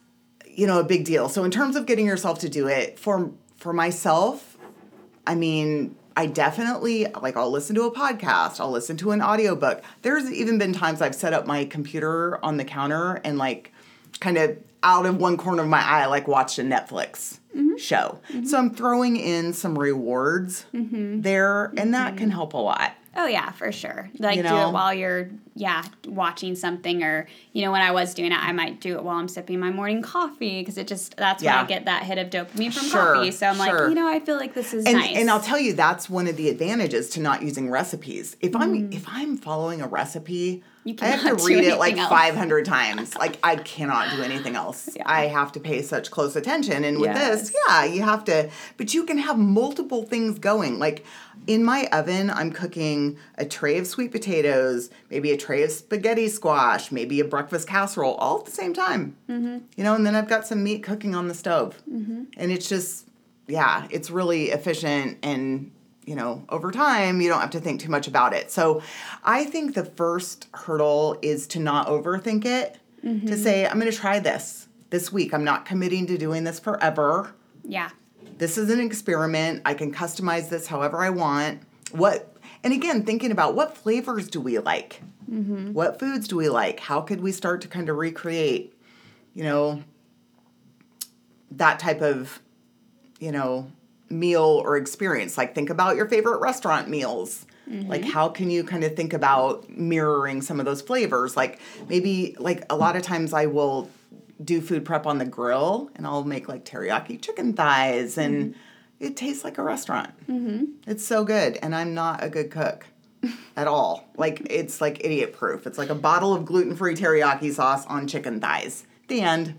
you know a big deal. So in terms of getting yourself to do it for for myself, I mean, I definitely like I'll listen to a podcast, I'll listen to an audiobook. There's even been times I've set up my computer on the counter and like kind of out of one corner of my eye like watched a Netflix mm-hmm. show. So I'm throwing in some rewards mm-hmm. there and that mm-hmm. can help a lot. Oh yeah, for sure. Like You do it while you're yeah watching something, or you know when I was doing it, I might do it while I'm sipping my morning coffee because it just that's when Yeah. I get that hit of dopamine from Sure, coffee. So I'm sure. like, you know, I feel like this is and, nice. and I'll tell you that's one of the advantages to not using recipes. If I'm Mm. if I'm following a recipe, You I have to read it like else. 500 times. Like I cannot do anything else. Yeah. I have to pay such close attention. And with this, yeah, you have to. But you can have multiple things going. Like in my oven, I'm cooking a tray of sweet potatoes, maybe a tray of spaghetti squash, maybe a breakfast casserole, all at the same time. Mm-hmm. You know, and then I've got some meat cooking on the stove, Mm-hmm. and it's just yeah, it's really efficient and you know, over time you don't have to think too much about it. So, I think the first hurdle is to not overthink it. Mm-hmm. To say I'm going to try this this week. I'm not committing to doing this forever. yeah, This is an experiment. I can customize this however I want. What and again, thinking about what flavors do we like? Mm-hmm. What foods do we like? How could we start to kind of recreate, you know, that type of, you know, meal or experience? Like think about your favorite restaurant meals. Mm-hmm. Like how can you kind of think about mirroring some of those flavors? Like maybe like a lot of times I will do food prep on the grill and I'll make like teriyaki chicken thighs and it tastes like a restaurant. Mm-hmm. It's so good. And I'm not a good cook at all. Like it's like idiot proof. It's like a bottle of gluten free teriyaki sauce on chicken thighs. The end.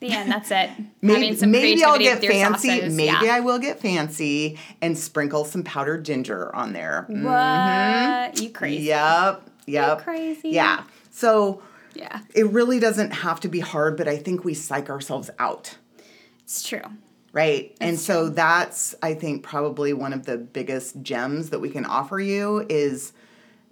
The end. That's it. Maybe, some maybe I'll get fancy. sauces. Maybe yeah. I will get fancy and sprinkle some powdered ginger on there. What? You crazy? Yep. Yep. crazy. Yeah. So Yeah. it really doesn't have to be hard, but I think we psych ourselves out. It's true. Right. and so that's I think probably one of the biggest gems that we can offer you is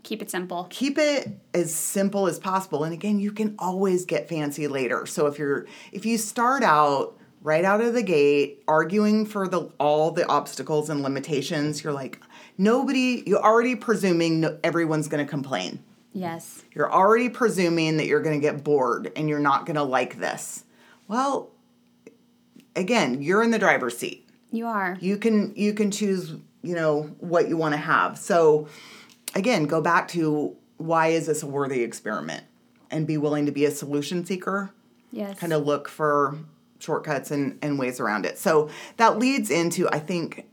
Keep it simple. keep it as simple as possible. And again, you can always get fancy later. So if you're if you start out right out of the gate arguing for the all the obstacles and limitations, you're like nobody you're already presuming no, everyone's going to complain. Yes. You're already presuming that you're going to get bored and you're not going to like this. Well, again, you're in the driver's seat. You are. You can you can choose, you know, what you want to have. So again, go back to why is this a worthy experiment? And be willing to be a solution seeker, Yes. kind of look for shortcuts and, and ways around it. So that leads into I think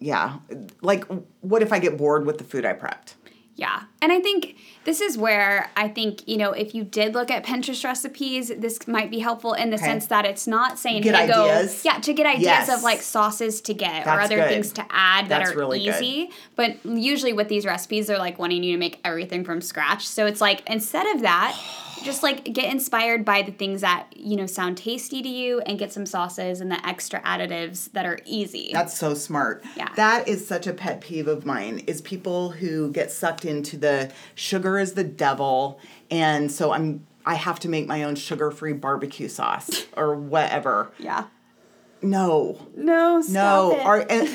yeah, like what if I get bored with the food I prepped? Yeah. And I think this is where I think, you know, if you did look at Pinterest recipes, this might be helpful in the Okay. sense that it's not saying, Get hey, ideas? go. Yeah, to get ideas Yes. of like sauces to get or other good. things to add that That's are really good. easy. But usually with these recipes, they're like wanting you to make everything from scratch. So it's like, instead of that, just like get inspired by the things that, you know, sound tasty to you and get some sauces and the extra additives that are easy. That's so smart. Yeah. That is such a pet peeve of mine is people who get sucked into the sugar is the devil and so I'm I have to make my own sugar-free barbecue sauce or whatever. yeah. No. No, stop No. it.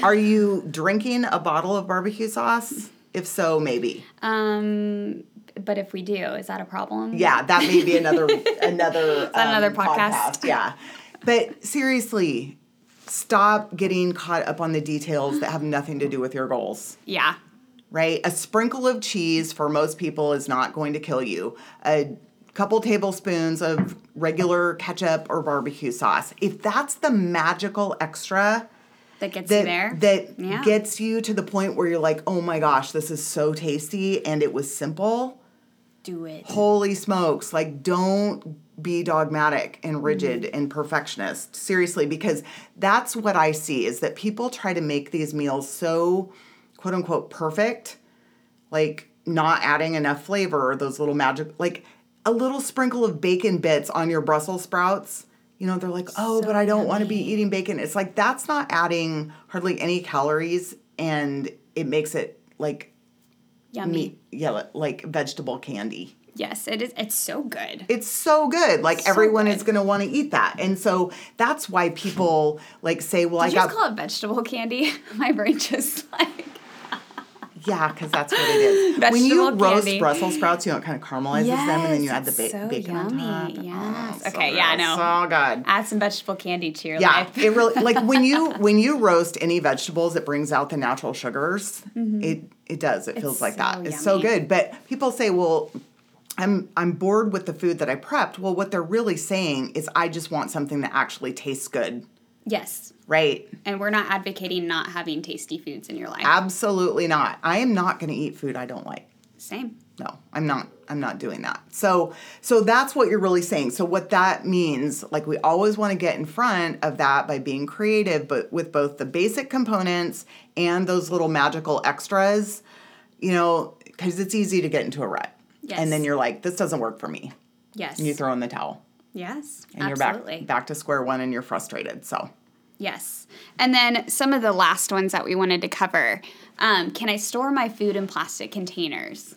Are are you drinking a bottle of barbecue sauce? If so, maybe. Um, but if we do, is that a problem? Yeah, that may be another another that another um, podcast? Yeah, but seriously, stop getting caught up on the details that have nothing to do with your goals. Yeah. right? A sprinkle of cheese for most people is not going to kill you. A couple tablespoons of regular ketchup or barbecue sauce. If that's the magical extra That gets you there. that Yeah. gets you to the point where you're like, "Oh my gosh, this is so tasty and it was simple." Do it. Holy smokes, like don't be dogmatic and rigid Mm-hmm. and perfectionist. Seriously, because that's what I see is that people try to make these meals so quote unquote perfect, like not adding enough flavor, or those little magic like a little sprinkle of bacon bits on your Brussels sprouts. You know, they're like, "Oh, So but I don't want to be eating bacon." It's like that's not adding hardly any calories and it makes it like Yummy. meat, yeah, like vegetable candy Yes, it is. It's so good. it's so good. Like So everyone good. is going to want to eat that. And so that's why people like say, well, Did I you got just call it vegetable candy? My brain just like. yeah, cuz that's what it is. when you Vegetable roast candy. Brussels sprouts, you know, it kind of caramelizes them and then you add the ba- so bacon on top. yummy. Oh, Yes. so Okay, yeah, know. So good. Add some vegetable candy to your Yeah, life. it really like when you when you roast any vegetables, it brings out the natural sugars. Mm-hmm. It it does. It feels It's like that. so It's so good. But people say, well, I'm I'm bored with the food that I prepped. Well, what they're really saying is, I just want something that actually tastes good, yes. right? And we're not advocating not having tasty foods in your life. Absolutely not. I am not going to eat food I don't like. Same. No, I'm not. I'm not doing that. So, so that's what you're really saying. So what that means, like we always want to get in front of that by being creative, but with both the basic components and those little magical extras, you know, because it's easy to get into a rut. Yes. And then you're like, this doesn't work for me. Yes. And you throw in the towel. yes. And absolutely. you're back back to square one and you're frustrated. So Yes. And then some of the last ones that we wanted to cover. Um, can I store my food in plastic containers?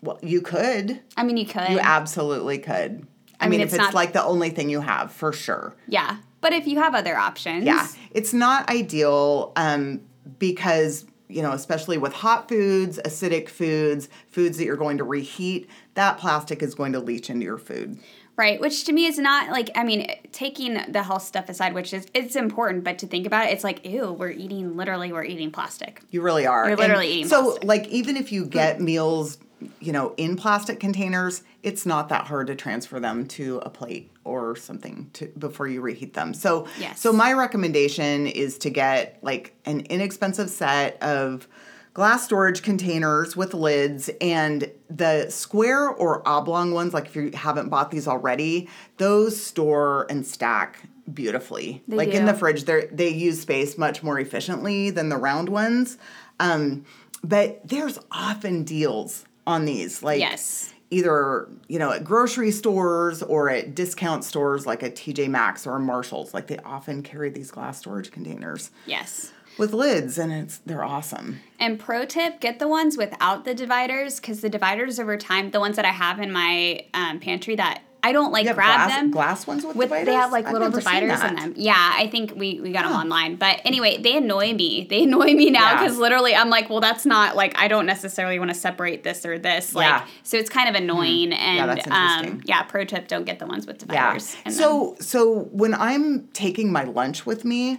well, you could. I mean, you could. You absolutely could. I, I mean, mean, if it's it's not- like the only thing you have, for sure. yeah. But if you have other options. Yeah, it's not ideal um, because you know, especially with hot foods, acidic foods, foods that you're going to reheat, that plastic is going to leach into your food. Right, which to me is not like I mean, taking the health stuff aside, which is it's important, but to think about it, it's like ew, we're eating literally we're eating plastic. You really are. You're literally And eating So, plastic. like, even if you get meals, you know, in plastic containers, it's not that hard to transfer them to a plate or something to before you reheat them. So, Yes. so my recommendation is to get like an inexpensive set of glass storage containers with lids and the square or oblong ones like if you haven't bought these already those store and stack beautifully They like in the fridge they they use space much more efficiently than the round ones um, but there's often deals on these like Yes. either you know at grocery stores or at discount stores like a tj maxx or a marshalls like they often carry these glass storage containers Yes. with lids and it's they're awesome And pro tip, get the ones without the dividers because the dividers over time, the ones that I have in my um, pantry that I don't like grab glass, them. glass ones with, with dividers? they have like I've little dividers in them. Yeah, I think we we got them online. But anyway, they annoy me. They annoy me now Yeah. because literally I'm like, well, that's not like I don't necessarily want to separate this or this. Like, Yeah. so it's kind of annoying. And that's um, yeah, pro tip: don't get the ones with Yeah. dividers. them. So so when I'm taking my lunch with me,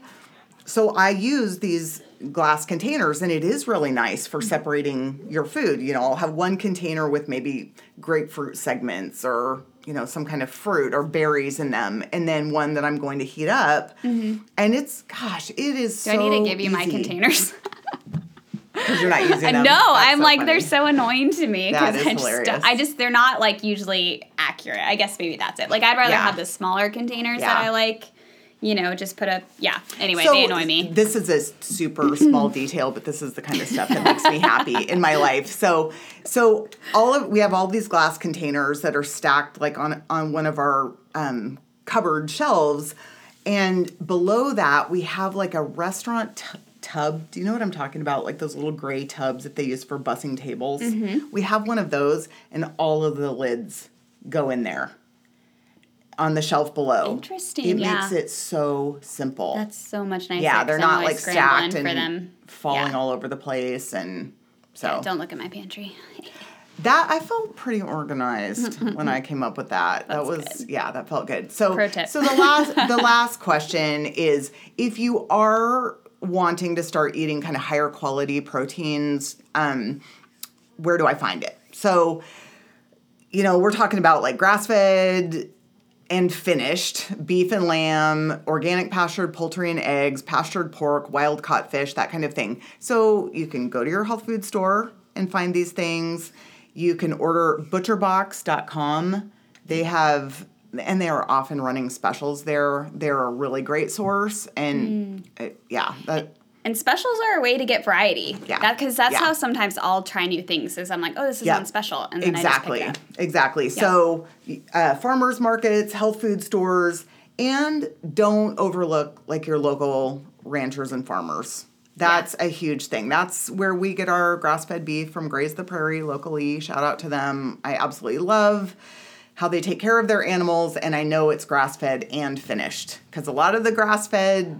so I use these glass containers and it is really nice for separating your food. You know, I'll have one container with maybe grapefruit segments or you know some kind of fruit or berries in them and then one that I'm going to heat up. And it's gosh, it is Mm-hmm. do so I need to give you my containers? because you're not using them. no, That's I'm so like funny. they're so annoying to me because I just hilarious. I just they're not like usually accurate. I guess maybe that's it. Like I'd rather Yeah. have the smaller containers that I like. You know, just put a yeah. Anyway, So, they annoy me. This is a super small detail, but this is the kind of stuff that makes me happy in my life. So, so all of we have all these glass containers that are stacked like on on one of our um, cupboard shelves, and below that we have like a restaurant. T- Tub, do you know what I'm talking about? Like those little gray tubs that they use for bussing tables. Mm-hmm. We have one of those, and all of the lids go in there on the shelf below. Interesting, It yeah. makes it so simple That's so much nicer. Yeah, they're not like stacked and for them. falling Yeah. all over the place, and so Don't look at my pantry. that I felt pretty organized when I came up with that. that was good. yeah, that felt good. So Pro tip. so the last the last question is if you are wanting to start eating kind of higher quality proteins, um, where do I find it? So you know, we're talking about like grass fed and finished beef and lamb, organic pastured poultry and eggs, pastured pork, wild caught fish, that kind of thing. So you can go to your health food store and find these things. You can order butcherbox.com. They have and they are often running specials there. They're a really great source and uh, yeah, that And specials are a way to get variety. Yeah. Because that's Yeah. how sometimes I'll try new things. Is I'm like, oh, this is Yeah. on special, and then exactly I just pick it. exactly so uh, farmers markets health food stores and don't overlook like your local ranchers and farmers that's a huge thing that's where we get our grass-fed beef from graze the prairie locally shout out to them i absolutely love how they take care of their animals and i know it's grass-fed and finished because a lot of the grass-fed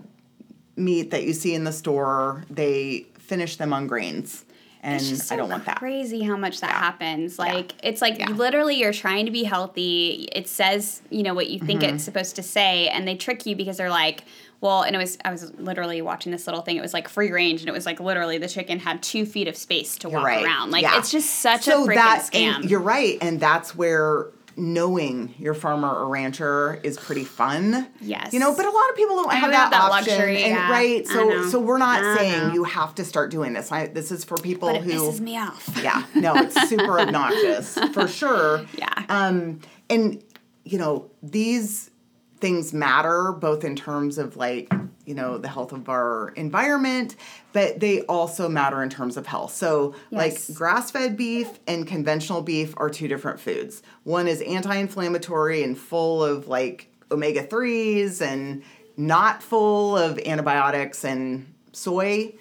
meat that you see in the store they finish them on grains and so i don't want that Crazy how much that happens. Like it's like Yeah. literally you're trying to be healthy. It says you know what you think Mm-hmm. it's supposed to say, and they trick you because they're like, well, and it was I was literally watching this little thing. It was like free range, and it was like literally the chicken had two feet of space to walk right. around. Like Yeah. it's just such so a freaking that, scam. You're right, and that's where knowing your farmer or rancher is pretty fun. Yes. You know, but a lot of people don't have that, that option. luxury, and yeah. right. So so we're not saying you have to start doing this. I, this is for people but it who pisses me off. Yeah. No, it's super obnoxious for sure. Yeah. Um and you know, these things matter both in terms of like you know the health of our environment but they also matter in terms of health. So Yes. like grass-fed beef and conventional beef are two different foods. One is anti-inflammatory and full of like omega-3s and not full of antibiotics and soy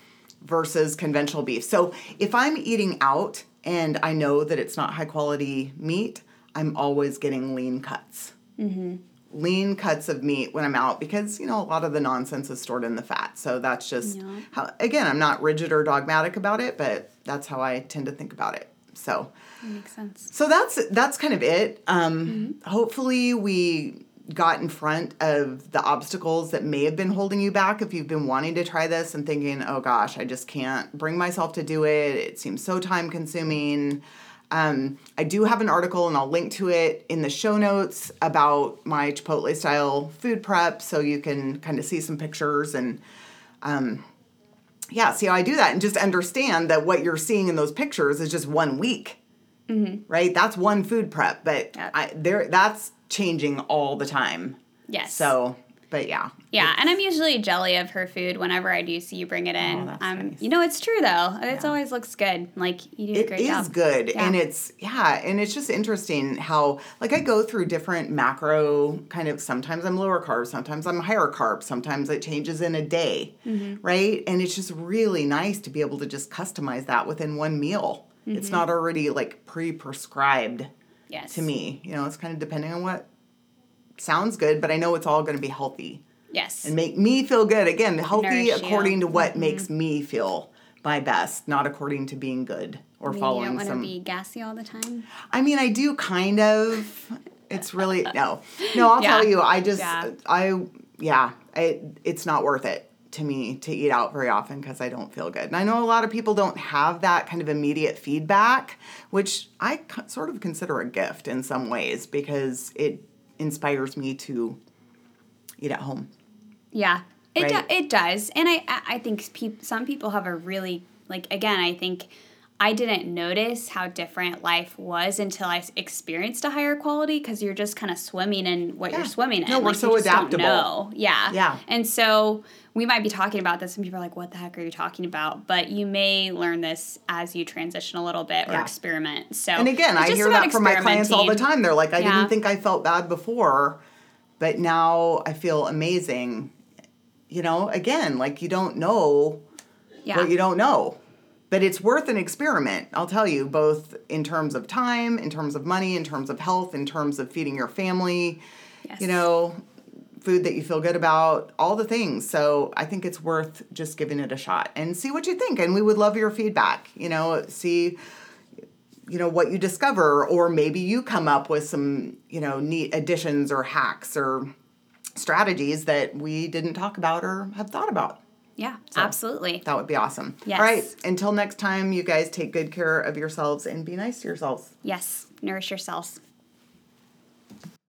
versus conventional beef. So if i'm eating out and i know that it's not high quality meat i'm always getting lean cuts mm-hmm. Lean cuts of meat when I'm out because you know a lot of the nonsense is stored in the fat. So that's just Yeah. how again, I'm not rigid or dogmatic about it, but that's how I tend to think about it. So That makes sense. so that's that's kind of it. Um, Hopefully, we got in front of the obstacles that may have been holding you back if you've been wanting to try this and thinking, "Oh gosh, I just can't bring myself to do it. It seems so time consuming." Um, I do have an article, and I'll link to it in the show notes about my Chipotle style food prep, so you can kind of see some pictures and yeah, see how I do that and just understand that what you're seeing in those pictures is just one week. Right? That's one food prep, but. I there that's changing all the time. Yes. So, but yeah. Yeah, and I'm usually jelly of her food whenever I do see you bring it in. Oh, um, nice. You know, it's true though. It Yeah. always looks good. Like you do a great is job. good Yeah. and it's yeah and it's just interesting how like i go through different macro kind of sometimes i'm lower carb sometimes i'm higher carb sometimes it changes in a day Mm-hmm. right and it's just really nice to be able to just customize that within one meal it's Mm-hmm. not already like pre-prescribed yes. to me you know it's kind of depending on what sounds good but i know it's all going to be healthy Yes. and make me feel good again healthy Nourish you. according to what Mm-hmm. makes me feel my best not according to being good or I mean, you following don't want to some be gassy all the time. I mean, I do kind of. It's really no, no. I'll tell you, I just, Yeah. I, yeah, I, it's not worth it to me to eat out very often because I don't feel good. And I know a lot of people don't have that kind of immediate feedback, which I sort of consider a gift in some ways because it inspires me to eat at home. Yeah, it Right. do, it does, and I I think peop, some people have a really like again I think I didn't notice how different life was until I experienced a higher quality because you're just kind of swimming in what Yeah. you're swimming in. No, we're so you just don't adaptable. know. Yeah, Yeah. and so we might be talking about this, and people are like, "What the heck are you talking about?" But you may learn this as you transition a little bit or Yeah. experiment. So And again, I hear that from my clients all the time. They're like, I Yeah. didn't think I felt bad before, but now I feel amazing. You know, again, like you don't know Yeah, what you don't know. But it's worth an experiment, I'll tell you, both in terms of time, in terms of money, in terms of health, in terms of feeding your family, Yes. you know, food that you feel good about, all the things. So I think it's worth just giving it a shot and see what you think. And we would love your feedback, you know, see you know what you discover or maybe you come up with some you know neat additions or hacks or strategies that we didn't talk about or have thought about Yeah, absolutely. that would be awesome Yes. all right until next time you guys take good care of yourselves and be nice to yourselves Yes, nourish yourselves.